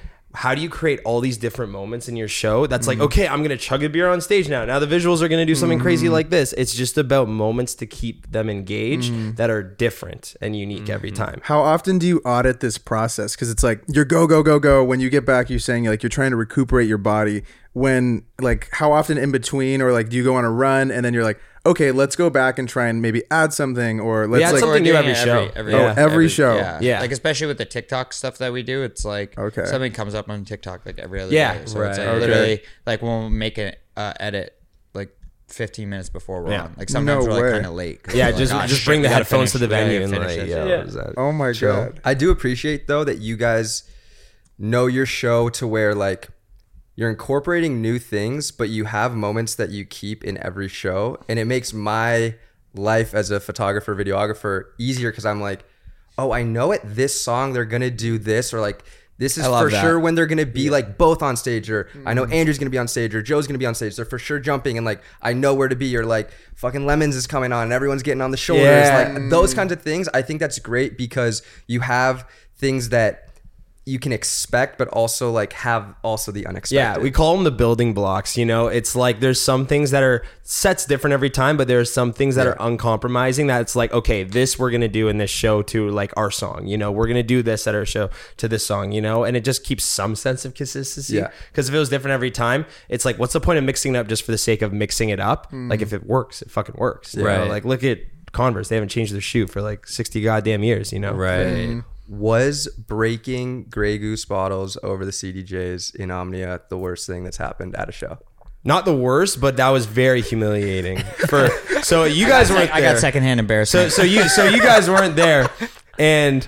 E: how do you create all these different moments in your show that's
A: Mm.
E: like okay i'm gonna chug a beer on stage now now the visuals are gonna do something
A: Mm.
E: crazy like this it's just about moments to keep them engaged that are different and unique every
A: Mm-hmm.
E: time
A: How often do you audit this process? Because it's like you're go go go go. When you get back, you're saying like you're trying to recuperate your body. When like how often in between, or like do you go on a run and then you're like, okay, let's go back and try and maybe add something, or let's
E: add
A: like
E: something new every show.
D: Every,
A: Oh, every show.
D: Yeah.
E: Yeah.
D: Like especially with the TikTok stuff that we do, it's like
A: Okay.
D: something comes up on TikTok like every other
E: Yeah,
D: day. So it's like
C: right.
D: literally like we'll make an uh, edit like 15 minutes before we're
E: Yeah.
D: on. Like sometimes
A: No
D: we're like kind of late.
E: yeah
D: we're like,
E: just
D: "Ah,
E: just
D: shit,
E: bring the
D: gotta
E: headphones to the
D: we gotta
E: venue and like yeah,
C: Yeah.
E: what is that?
A: oh my god.
B: I do appreciate though that you guys know your show to where like you're incorporating new things, but you have moments that you keep in every show, and it makes my life as a photographer, videographer easier because I'm like, oh, I know at this song they're gonna do this, or like this is for
D: that.
B: sure when they're gonna be like both on stage, or I know mm. Andrew's gonna be on stage, or Joe's gonna be on stage. They're for sure jumping, and like I know where to be, or like fucking Lemons is coming on, and everyone's getting on the shoulders,
E: Yeah.
B: like those mm. kinds of things. I think that's great because you have things that you can expect, but also like have also the unexpected.
E: Yeah, we call them the building blocks. You know, it's like there's some things that are sets different every time, but there are some things that are uncompromising. That it's like, okay, this we're gonna do in this show to like our song. You know, we're gonna do this at our show to this song. You know, and it just keeps some sense of consistency.
B: Yeah.
E: Because if it was different every time, it's like, what's the point of mixing it up just for the sake of mixing it up? Mm. Like if it works, it fucking works. you know?
C: Right.
E: Like look at Converse; they haven't changed their shoe for like sixty goddamn years. You know.
C: Right. Mm.
B: Was breaking Grey Goose bottles over the CDJs in Omnia the worst thing that's happened at a show?
E: Not the worst, but that was very humiliating. For so you guys weren't
D: I
E: there.
D: got secondhand
E: So
D: embarrassment.
E: so you so you guys weren't there, and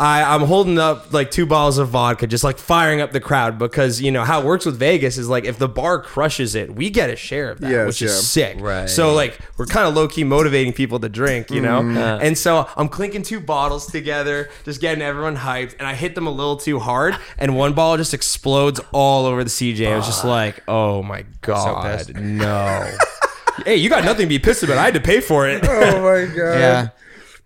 E: I I'm holding up like two bottles of vodka, just like firing up the crowd because you know how it works with Vegas is like if the bar crushes it, we get a share of that,
A: Yes,
E: which
A: yeah.
E: is sick.
C: Right.
E: So like we're kind of low key motivating people to drink, you know.
C: Mm.
E: And so I'm clinking two bottles together, just getting everyone hyped, and I hit them a little too hard, and one bottle just explodes all over the CJ. I was just like, oh my god,
D: pissed.
E: no. hey, you got nothing to be pissed about. I had to pay for it.
A: Oh my god.
D: yeah.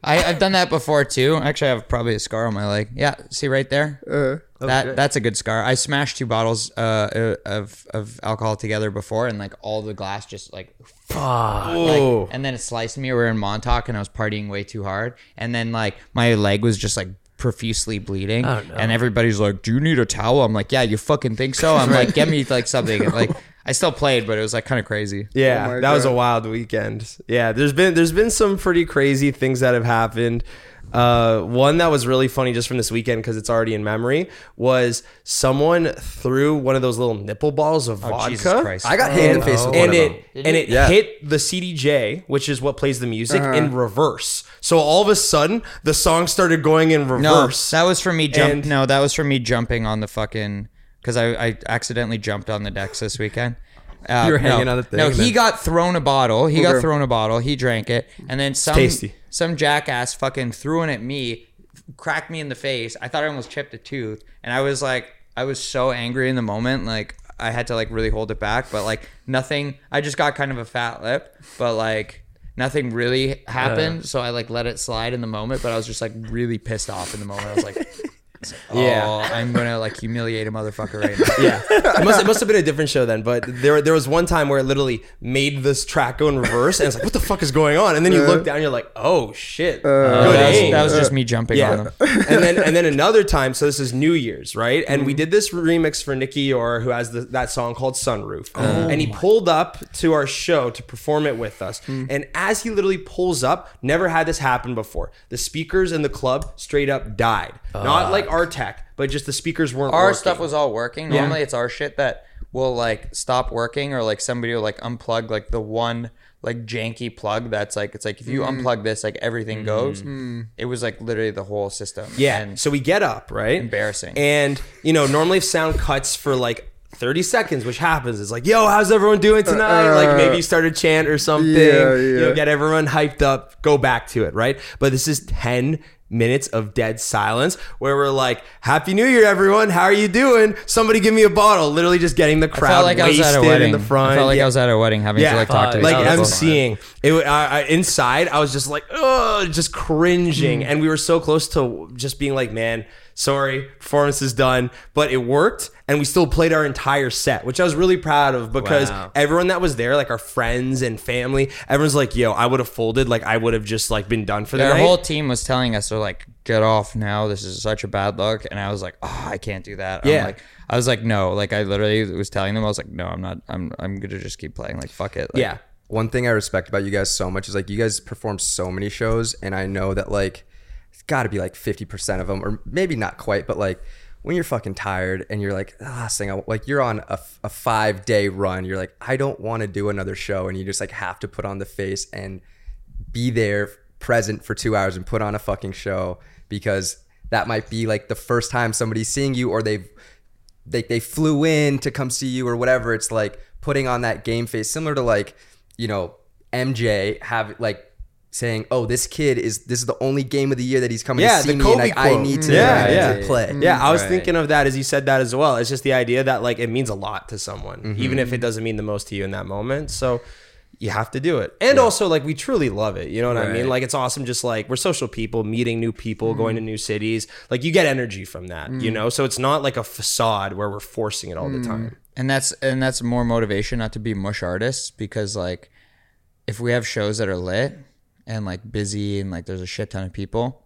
D: I, I've done that before too. Actually, I have probably a scar on my leg. Yeah, see right there.
A: Uh,
D: that that's a good scar. I smashed two bottles uh, of of alcohol together before, and like all the glass just like
E: Oh.
D: and then it sliced me. We were in Montauk, and I was partying way too hard, and then like my leg was just like profusely bleeding,
C: Oh, no.
D: and everybody's like, "Do you need a towel?" I'm like, "Yeah, you fucking think so?" I'm like, "Get me like something." Like I still played, but it was like kind of crazy.
E: Yeah,
A: Oh my
E: that was a wild weekend. Yeah, there's been there's been some pretty crazy things that have happened. Uh, one that was really funny just from this weekend because it's already in memory was someone threw one of those little nipple balls of vodka.
D: Oh, Jesus Christ!
B: I got hit in the face with one
E: and
B: of them.
E: it and it
B: Yeah.
E: hit the CDJ, which is what plays the music,
A: Uh-huh.
E: in reverse. So all of a sudden, the song started going in
D: No,
E: reverse.
D: that was for me jump.
E: And-
D: no, that was for me jumping on the fucking because I, I accidentally jumped on the decks this weekend. Uh,
B: You were
D: no,
B: hanging on the thing
D: No, he
B: then-
D: got thrown a bottle. He got thrown a bottle. He drank it, and then some
E: tasty.
D: some jackass fucking threw it at me, cracked me in the face. I thought I almost chipped a tooth, and I was like, I was so angry in the moment, like. I had to like really hold it back, but like nothing. I just got kind of a fat lip, but like nothing really happened. So I like let it slide in the moment, but I was just like really pissed off in the moment. I was like, like, oh,
E: Yeah.
D: I'm gonna like humiliate a motherfucker right now.
E: yeah, it must, it must have been a different show then. But there, there was one time where it literally made this track go in reverse, and it's like, what the fuck is going on? And then you look down, and you're like, oh shit, good
D: that, was, that was just me jumping on
E: yeah.
D: them.
E: and then and then another time. So this is New Year's, right? And
D: Mm-hmm.
E: we did this remix for Nicky Youre, who has the, that song called Sunroof,
D: Oh
E: and he pulled up to our show to perform it with us.
D: Mm.
E: And as he literally pulls up, never had this happen before. The speakers in the club straight up died. Not like our tech, but just the speakers weren't.
D: Our
E: working.
D: stuff was all working. Normally, it's our shit that will like stop working, or like somebody will like unplug like the one like janky plug that's like it's like if you mm. unplug this, like everything mm. goes. Mm. It was like literally the whole system.
E: Yeah.
D: and
E: so we get up, right?
D: Embarrassing.
E: And you know, normally if sound cuts for like 30 seconds, which happens, it's like, yo, how's everyone doing tonight? like uh, maybe you start a chant or something.
A: Yeah,
E: You
A: yeah.
E: know, get everyone hyped up, go back to it, right? But this is 10 minutes of dead silence where we're like, Happy New Year, everyone. How are you doing? Somebody give me a bottle. Literally just getting the
D: I
E: crowd
D: felt like I was
E: wasted
D: at a wedding.
E: in the front.
D: I felt like
E: Yeah
D: I was at a wedding having to like talk to
E: like emceeing. It, I, I, inside, I was just like, oh, just cringing,
D: Mm.
E: and we were so close to just being like, man, sorry, performance is done, but it worked, and we still played our entire set, which I was really proud of because
G: Wow.
E: everyone that was there, like our friends and family, everyone's like, yo, I would have folded, like I would have just like been done for the
D: Their
E: night.
D: whole team was telling us, they're like, get off now. This is such a bad look. And I was like, oh, I can't do that.
E: Yeah.
D: I'm like, I was like, no. Like, I literally was telling them, I was like, no, I'm not. I'm, I'm going to just keep playing. Like, fuck it. Like,
E: yeah,
B: One thing I respect about you guys so much is like you guys perform so many shows, and I know that like it's got to be like fifty percent of them, or maybe not quite, but like when you're fucking tired and you're like "Ah, last thing I like you're on a, a five day run, you're like I don't want to do another show, and you just like have to put on the face and be there present for two hours and put on a fucking show because that might be like the first time somebody's seeing you or they've they, they flew in to come see you or whatever. It's like putting on that game face similar to like you know mj have like saying oh this kid is this is the only game of the year that he's coming
E: Yeah,
B: to see
E: the
B: me and like, i need to,
E: Yeah,
B: I
E: yeah.
B: to play
E: Yeah, I was
G: Right.
E: thinking of that as you said that as well. It's just the idea that like it means a lot to someone, mm-hmm. even if it doesn't mean the most to you in that moment. So you have to do it. And also like we truly love it. You know what I mean? Like it's awesome just like we're social people, meeting new people, mm-hmm. going to new cities. Like you get energy from that, you mm. know? So it's not like a facade where we're forcing it all the mm. time.
D: and that's and that's more motivation not to be mush artists because like if we have shows that are lit and like busy and like there's a shit ton of people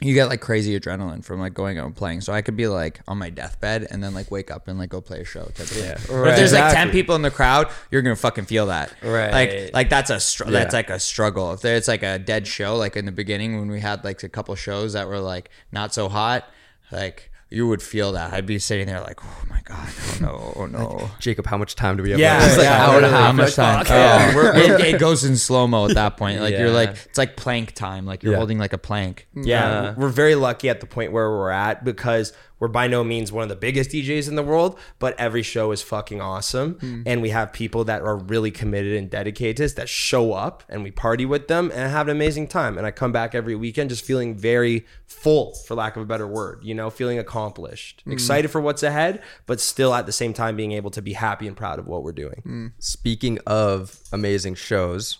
D: you get like crazy adrenaline from like going out and playing. So i could be like on my deathbed and then like wake up and like go play a show of thing. but if there's like 10 people in the crowd you're gonna fucking feel that.
G: Right.
D: like like that's a str- that's like a struggle. If there's like a dead show like in the beginning when we had like a couple shows that were like not so hot like you would feel that i'd be sitting there like oh my god oh no oh no
B: jacob how much time do we have
E: Yeah,
B: left? It's like
E: yeah,
B: an hour and a half
D: how much time?
B: Like,
D: Oh, we're- it, it goes in slow mo at that point. Like you're like it's like plank time. Like you're
B: Yeah.
D: holding like a plank.
E: Yeah, we're very lucky at the point where we're at because we're by no means one of the biggest DJs in the world, but every show is fucking awesome. Hmm. And we have people that are really committed and dedicated to this that show up and we party with them and have an amazing time. And I come back every weekend just feeling very full, for lack of a better word, you know, feeling accomplished, hmm. excited for what's ahead, but still at the same time being able to be happy and proud of what we're doing. Hmm.
B: Speaking of amazing shows,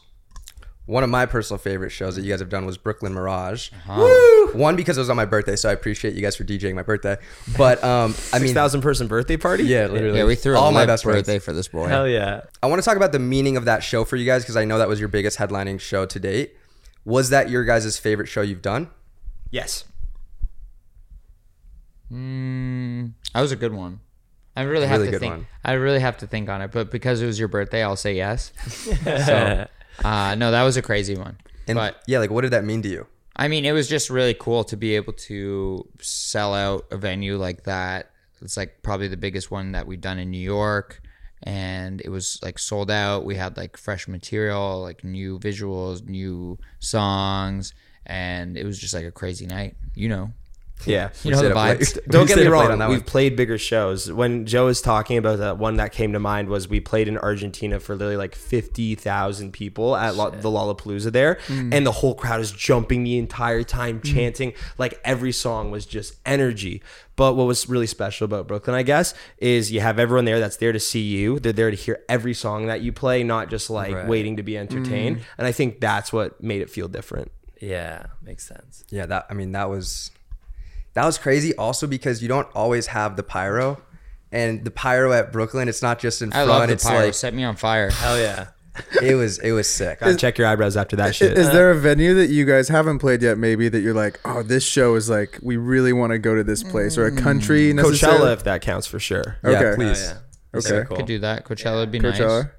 B: one of my personal favorite shows that you guys have done was Brooklyn Mirage. Woo! One because it was on my birthday, so I appreciate you guys for DJing my birthday. But um, I mean,
E: 6,000 person birthday party?
B: yeah, literally,
D: Yeah, we threw
B: all my best
D: birthday
B: friends.
D: for this boy.
G: Hell yeah.
B: I want to talk about the meaning of that show for you guys because I know that was your biggest headlining show to date. Was that your guys' favorite show you've done?
E: Yes.
D: Mm, that was a good one. I really have
B: Really
D: to
B: good
D: think.
B: one.
D: I really have to think on it, but because it was your birthday, I'll say yes. so, uh, no, that was a crazy one.
B: And
D: but
B: yeah, like what did that mean to you?
D: I mean, it was just really cool to be able to sell out a venue like that. It's like probably the biggest one that we've done in New York. And it was like sold out. We had like fresh material, like new visuals, new songs. And it was just like a crazy night, you know.
E: Yeah.
D: You know the
B: up
D: vibes.
B: We
E: Don't get me
B: up late on
E: wrong.
B: that
E: We've
B: one.
E: played bigger shows. When Joe was talking about that one that came to mind was we played in Argentina for literally like fifty thousand people at Lo- the Lollapalooza there,
B: Mm.
E: and the whole crowd is jumping the entire time, chanting like every song was just energy. But what was really special about Brooklyn, I guess, is you have everyone there that's there to see you. They're there to hear every song that you play, not just like
G: Right.
E: waiting to
B: Mm.
E: be entertained. And I think that's what made it feel different.
G: Yeah, makes sense.
B: Yeah, that I mean that was that was crazy. Also because you don't always have the pyro, and the pyro at Brooklyn, it's not just in
D: I
B: front.
D: love the
B: it's
D: pyro.
B: like
D: Set me on fire.
G: Hell yeah.
B: it was it was sick.
E: Gotta check your eyebrows after that shit.
A: Is there a venue that you guys haven't played yet? Maybe that you're like, oh, this show is like, we really want to go to this place, or a country.
E: Coachella,
A: necessarily?
E: if that counts for sure.
B: Yeah,
A: Okay.
B: please.
G: Oh, yeah.
A: Okay.
G: Very cool.
D: Could do that. Coachella would be
A: Coachella.
D: nice.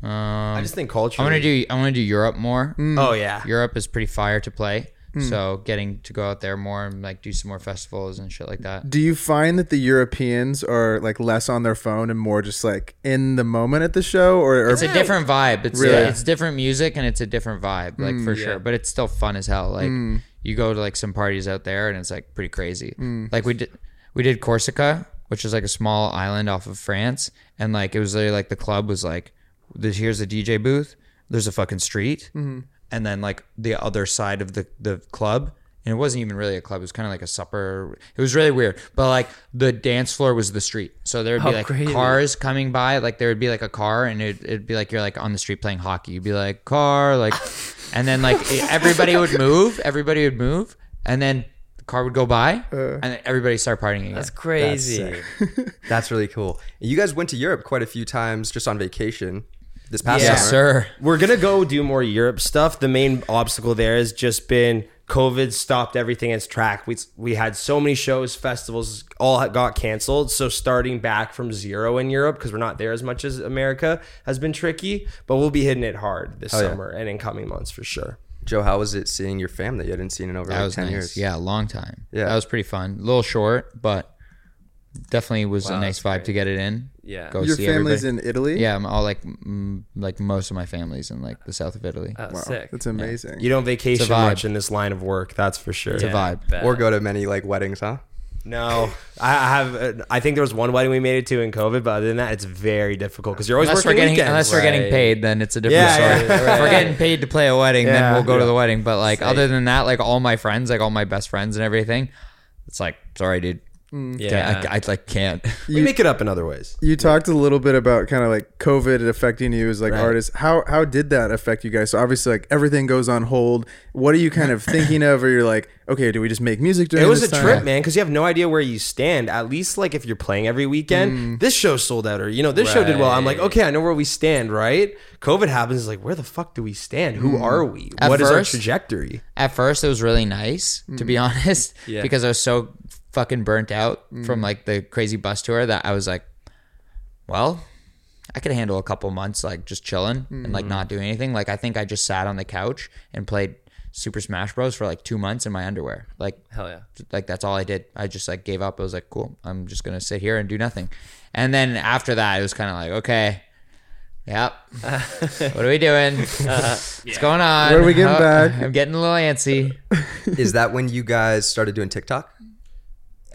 D: Um,
E: I just think culture.
D: I want to do. I want to do Europe more.
E: Oh yeah.
D: Europe is pretty fire to play. Hmm. So getting to go out there more and like do some more festivals and shit like that.
A: Do you find that the Europeans are like less on their phone and more just like in the moment at the show, or, or
D: It's a different vibe. It's
A: Really?
D: it's different music and it's a different vibe, like hmm. for sure. But it's still fun as hell. Like hmm. you go to like some parties out there and it's like pretty crazy. Like we did we did Corsica, which is like a small island off of France, and like it was literally like the club was like, this here's a DJ booth. There's a fucking street, and then like the other side of the the club. And it wasn't even really a club. It was kind of like a supper. It was really weird. But like the dance floor was the street. So there would be
G: How
D: like
G: crazy.
D: cars coming by. Like there would be like a car and it'd, it'd be like you're like on the street playing hockey. You'd be like car, like, and then like everybody would move. Everybody would move, and then the car would go by, uh. and then everybody start partying again.
G: That's crazy.
B: That's really cool. You guys went to Europe quite a few times just on vacation this past
D: yes,
B: summer.
D: sir.
E: We're gonna go do more Europe stuff. The main obstacle there has just been COVID stopped everything in its track. We we had so many shows, festivals, all got canceled. So starting back from zero in Europe because we're not there as much as America has been tricky. But we'll be hitting it hard this
B: yeah.
E: summer and in coming months for sure.
B: Joe, how was it seeing your family you hadn't seen in over
D: That
B: like
D: was
B: 10
D: nice.
B: years?
D: Yeah, long time.
B: Yeah.
D: that was pretty fun. A little short, but definitely was a nice
G: that's
D: vibe to get it in.
G: Yeah.
D: Go
A: your
D: see
A: family's
D: everybody.
A: in Italy.
D: Yeah, I'm all like mm, like most of my family's in like the south of Italy.
G: Oh,
A: wow,
G: sick.
A: that's amazing.
E: You don't vacation
D: It's
E: much in this line of work, that's for sure.
D: It's a vibe.
B: Or go to many like weddings, huh?
E: No, I I have. uh, I think there was one wedding we made it to in COVID, but other than that, it's very difficult because you're always
D: Unless we're
E: working
D: getting
E: weekends.
D: unless we're getting paid, then it's a different
E: Yeah,
D: story.
E: yeah,
D: If we're getting paid to play a wedding, then we'll go to the wedding. But like other than that, like all my friends, like all my best friends and everything, it's like sorry, dude. Mm.
G: Yeah.
D: I, I, like can't.
E: we make it up in other ways.
A: You talked a little bit about kind of like COVID affecting you as like
B: Right.
A: artists. How how did that affect you guys? So obviously like everything goes on hold. What are you kind of thinking of? Or you're like, okay, do we just make music during
E: It was a
A: this time?
E: trip, man, because you have no idea where you stand. At least, like, if you're playing every weekend, mm. this show sold out, or you know, this show did well. I'm like,
G: Right.
E: okay, I know where we stand, right? COVID happens, it's like, where the fuck do we stand? Who mm. are we?
D: At
E: What is our
D: first-
E: trajectory?
D: At first, it was really nice to be honest,
G: Yeah.
D: because I was so fucking burnt out from mm. like the crazy bus tour that I was like, well, I could handle a couple months like just chilling and like not mm. doing anything. Like I think I just sat on the couch and played Super Smash Bros for like two months in my underwear. Like
G: Hell yeah.
D: like that's all I did. I just like gave up. I was like, cool, I'm just gonna sit here and do nothing. And then after that, it was kind of like, okay, yep, what are we doing? Uh, What's going on?
A: Where are we getting
D: Oh,
A: back?
D: I'm getting a little antsy.
B: Is that when you guys started doing TikTok?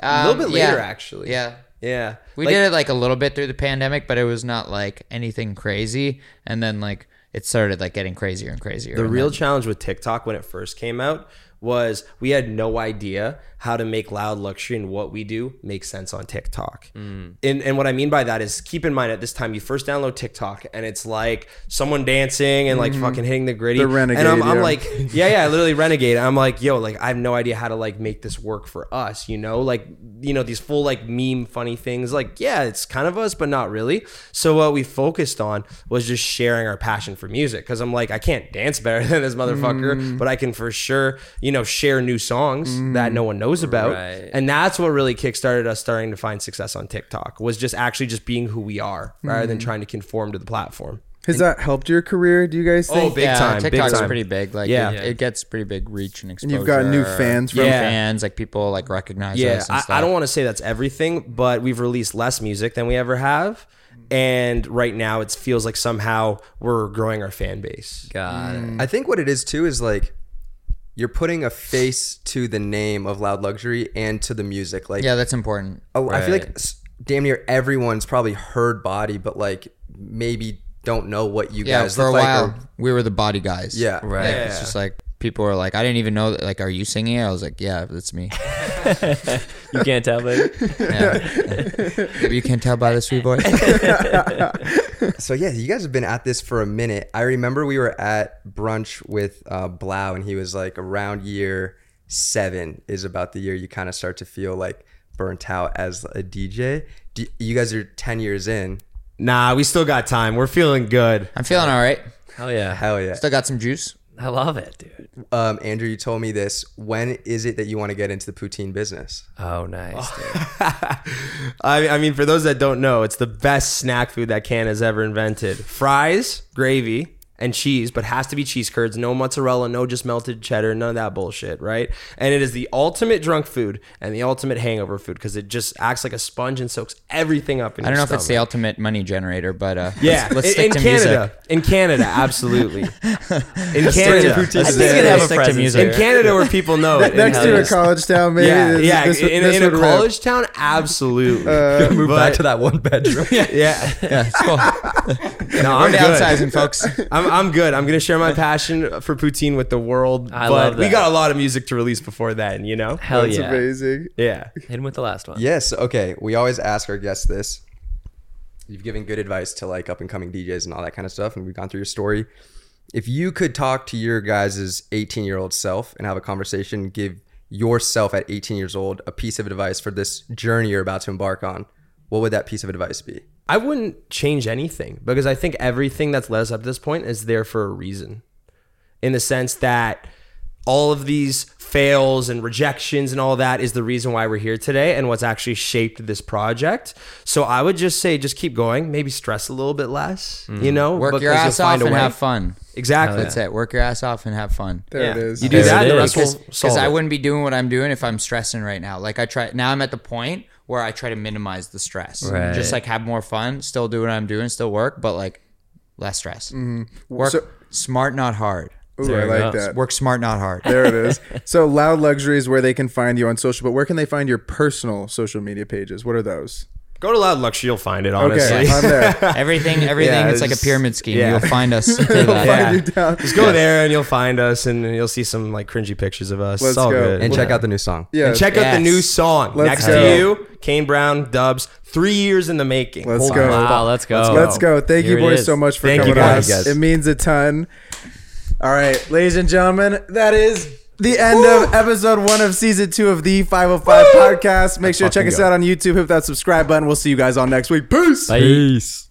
E: A little
D: Um,
E: bit later,
D: yeah.
E: actually.
D: Yeah.
E: Yeah.
D: We
E: Like,
D: did it like a little bit through the pandemic, but it was not like anything crazy. And then like it started like getting crazier and crazier.
E: The real
D: then-
E: challenge with TikTok when it first came out was we had no idea how to make loud luxury and what we do make sense on TikTok.
D: Mm.
E: And, and what I mean by that is keep in mind at this time you first download TikTok and it's like someone dancing and like fucking hitting the griddy.
A: The renegade,
E: And I'm, I'm
A: yeah.
E: like, yeah, yeah, literally renegade. I'm like, yo, like I have no idea how to like make this work for us, you know? Like, you know, these full like meme funny things. Like, yeah, it's kind of us, but not really. So what we focused on was just sharing our passion for music. Cause I'm like, I can't dance better than this motherfucker,
A: Mm.
E: but I can for sure, you know, share new songs that no one knows about.
G: Right.
E: And that's what really kickstarted us starting to find success on TikTok was just actually just being who we are rather
A: Mm.
E: than trying to conform to the platform.
A: Has that helped your career? Do you guys
E: Oh,
A: think?
E: big
D: yeah,
E: time, big
D: TikTok's
E: time.
D: pretty big. Like
E: Yeah.
D: it, it gets pretty big reach and exposure.
A: and
D: exposure.
A: you've got new fans from.
D: From
E: Yeah.
D: fans, like people like recognize
E: Yeah,
D: us. And
E: I,
D: stuff.
E: I don't want to say that's everything, but we've released less music than we ever have. And right now it feels like somehow we're growing our fan base.
G: Got it.
B: I think what it is too is like you're putting a face to the name of Loud Luxury and to the music. Like,
D: Yeah, that's important.
B: oh, I feel like damn near everyone's probably heard Body, but like maybe don't know what you
D: Yeah,
B: guys
D: for a
B: look like.
D: while
B: or-
D: we were the body guys.
B: Yeah.
G: Right.
D: Like, It's just like people are like, I didn't even know that. Like, are you singing? I was like, yeah, that's me.
G: You can't tell, baby.
D: Yeah. you can't tell by the sweet voice.
B: So yeah, you guys have been at this for a minute. I remember we were at brunch with uh, 3LAU, and he was like around year seven is about the year you kind of start to feel like burnt out as a DJ. Do, you guys are 10 years in.
E: Nah, we still got time. We're feeling good.
D: I'm feeling all right.
G: Hell yeah.
B: Hell yeah.
D: Still got some juice.
G: I love it, dude.
B: Um, Andrew, you told me this. When is it that you want to get into the poutine business?
G: Oh, nice, dude.
E: I, I mean, for those that don't know, it's the best snack food that Can has ever invented. Fries, gravy, and cheese, but has to be cheese curds, no mozzarella, no just melted cheddar, none of that bullshit, right? And it is the ultimate drunk food and the ultimate hangover food because it just acts like a sponge and soaks everything up in
D: I don't
E: your
D: know if it's the ultimate money generator, but uh,
E: Yeah,
D: let's, let's
E: in,
D: stick
E: in
D: to
E: Canada.
D: music.
E: In Canada, absolutely. In Canada,
B: poutine. I
G: think it'd have a
D: Stick to
G: presence
D: music.
E: in Canada where people know it.
A: Next to a college town, maybe.
E: yeah,
A: this-
E: yeah.
A: this-
E: in
A: this
E: in a
A: would rip.
E: college town, absolutely.
B: Move
E: But-
B: back to that one bedroom.
E: yeah,
D: Yeah, it's cool.
E: no, I'm good.
D: downsizing, folks.
E: I'm, I'm good. I'm gonna share my passion for poutine with the world.
G: I
E: but
G: love
E: we
G: that.
E: got a lot of music to release before then, you know.
G: Hell
A: That's
G: yeah.
A: amazing.
E: Yeah.
G: Hit him with the last one.
B: Yes. Okay. We always ask our guests this. You've given good advice to like up and coming DJs and all that kind of stuff, and we've gone through your story. If you could talk to your guys' 18 year old self and have a conversation, give yourself at 18 years old a piece of advice for this journey you're about to embark on, what would that piece of advice be?
E: I wouldn't change anything because I think everything that's led us up to this point is there for a reason. In the sense that all of these fails and rejections and all that is the reason why we're here today and what's actually shaped this project. So I would just say just keep going, maybe stress a little bit less, mm. you know,
D: Work your
E: because you'll
D: ass off and
E: way.
D: have fun.
E: Exactly.
D: That's it. Work your ass off and have fun.
A: There it
E: Yeah.
A: is.
E: You do
G: There
E: that, the rest will
D: Because I wouldn't be doing what I'm doing if I'm stressing right now. Like I try now, I'm at the point where I try to minimize the stress.
G: Right.
D: Just like have more fun, still do what I'm doing, still work, but like less stress. Mm-hmm. Work
A: So-
D: smart, not hard.
A: Ooh,
G: There
A: I like
G: go.
A: that.
D: Work smart, not hard.
A: There it is. So Loud Luxury is where they can find you on social, but where can they find your personal social media pages? What are those?
E: Go to Loud Luxury, you'll find it, honestly.
A: Okay, I'm there.
D: Everything, everything.
E: Yeah,
D: it's like a pyramid scheme.
E: yeah.
D: You'll find us through.
E: Yeah.
A: Find you down.
E: Just go there and you'll find us and you'll see some like cringy pictures of us.
A: Let's
E: it's all
A: go.
E: good.
B: And check out the new song.
A: Yeah.
E: And check out the new song
A: Let's
E: next
A: go.
E: to you, Kane Brown Dubs. Three years in the making.
A: Let's
E: Holy
A: go.
E: fuck.
G: Wow, let's go.
A: Let's go. Thank
G: Here
A: you boys so much for
E: Thank
A: coming
E: you,
A: on.
E: guys.
B: Guys.
A: It means a ton. All right, ladies and gentlemen, that is the end of episode one of season two of the 505 podcast. Make sure to check
B: fucking
A: us
B: go.
A: out on YouTube. Hit that subscribe button. We'll see you guys on next week. Peace.
G: Bye.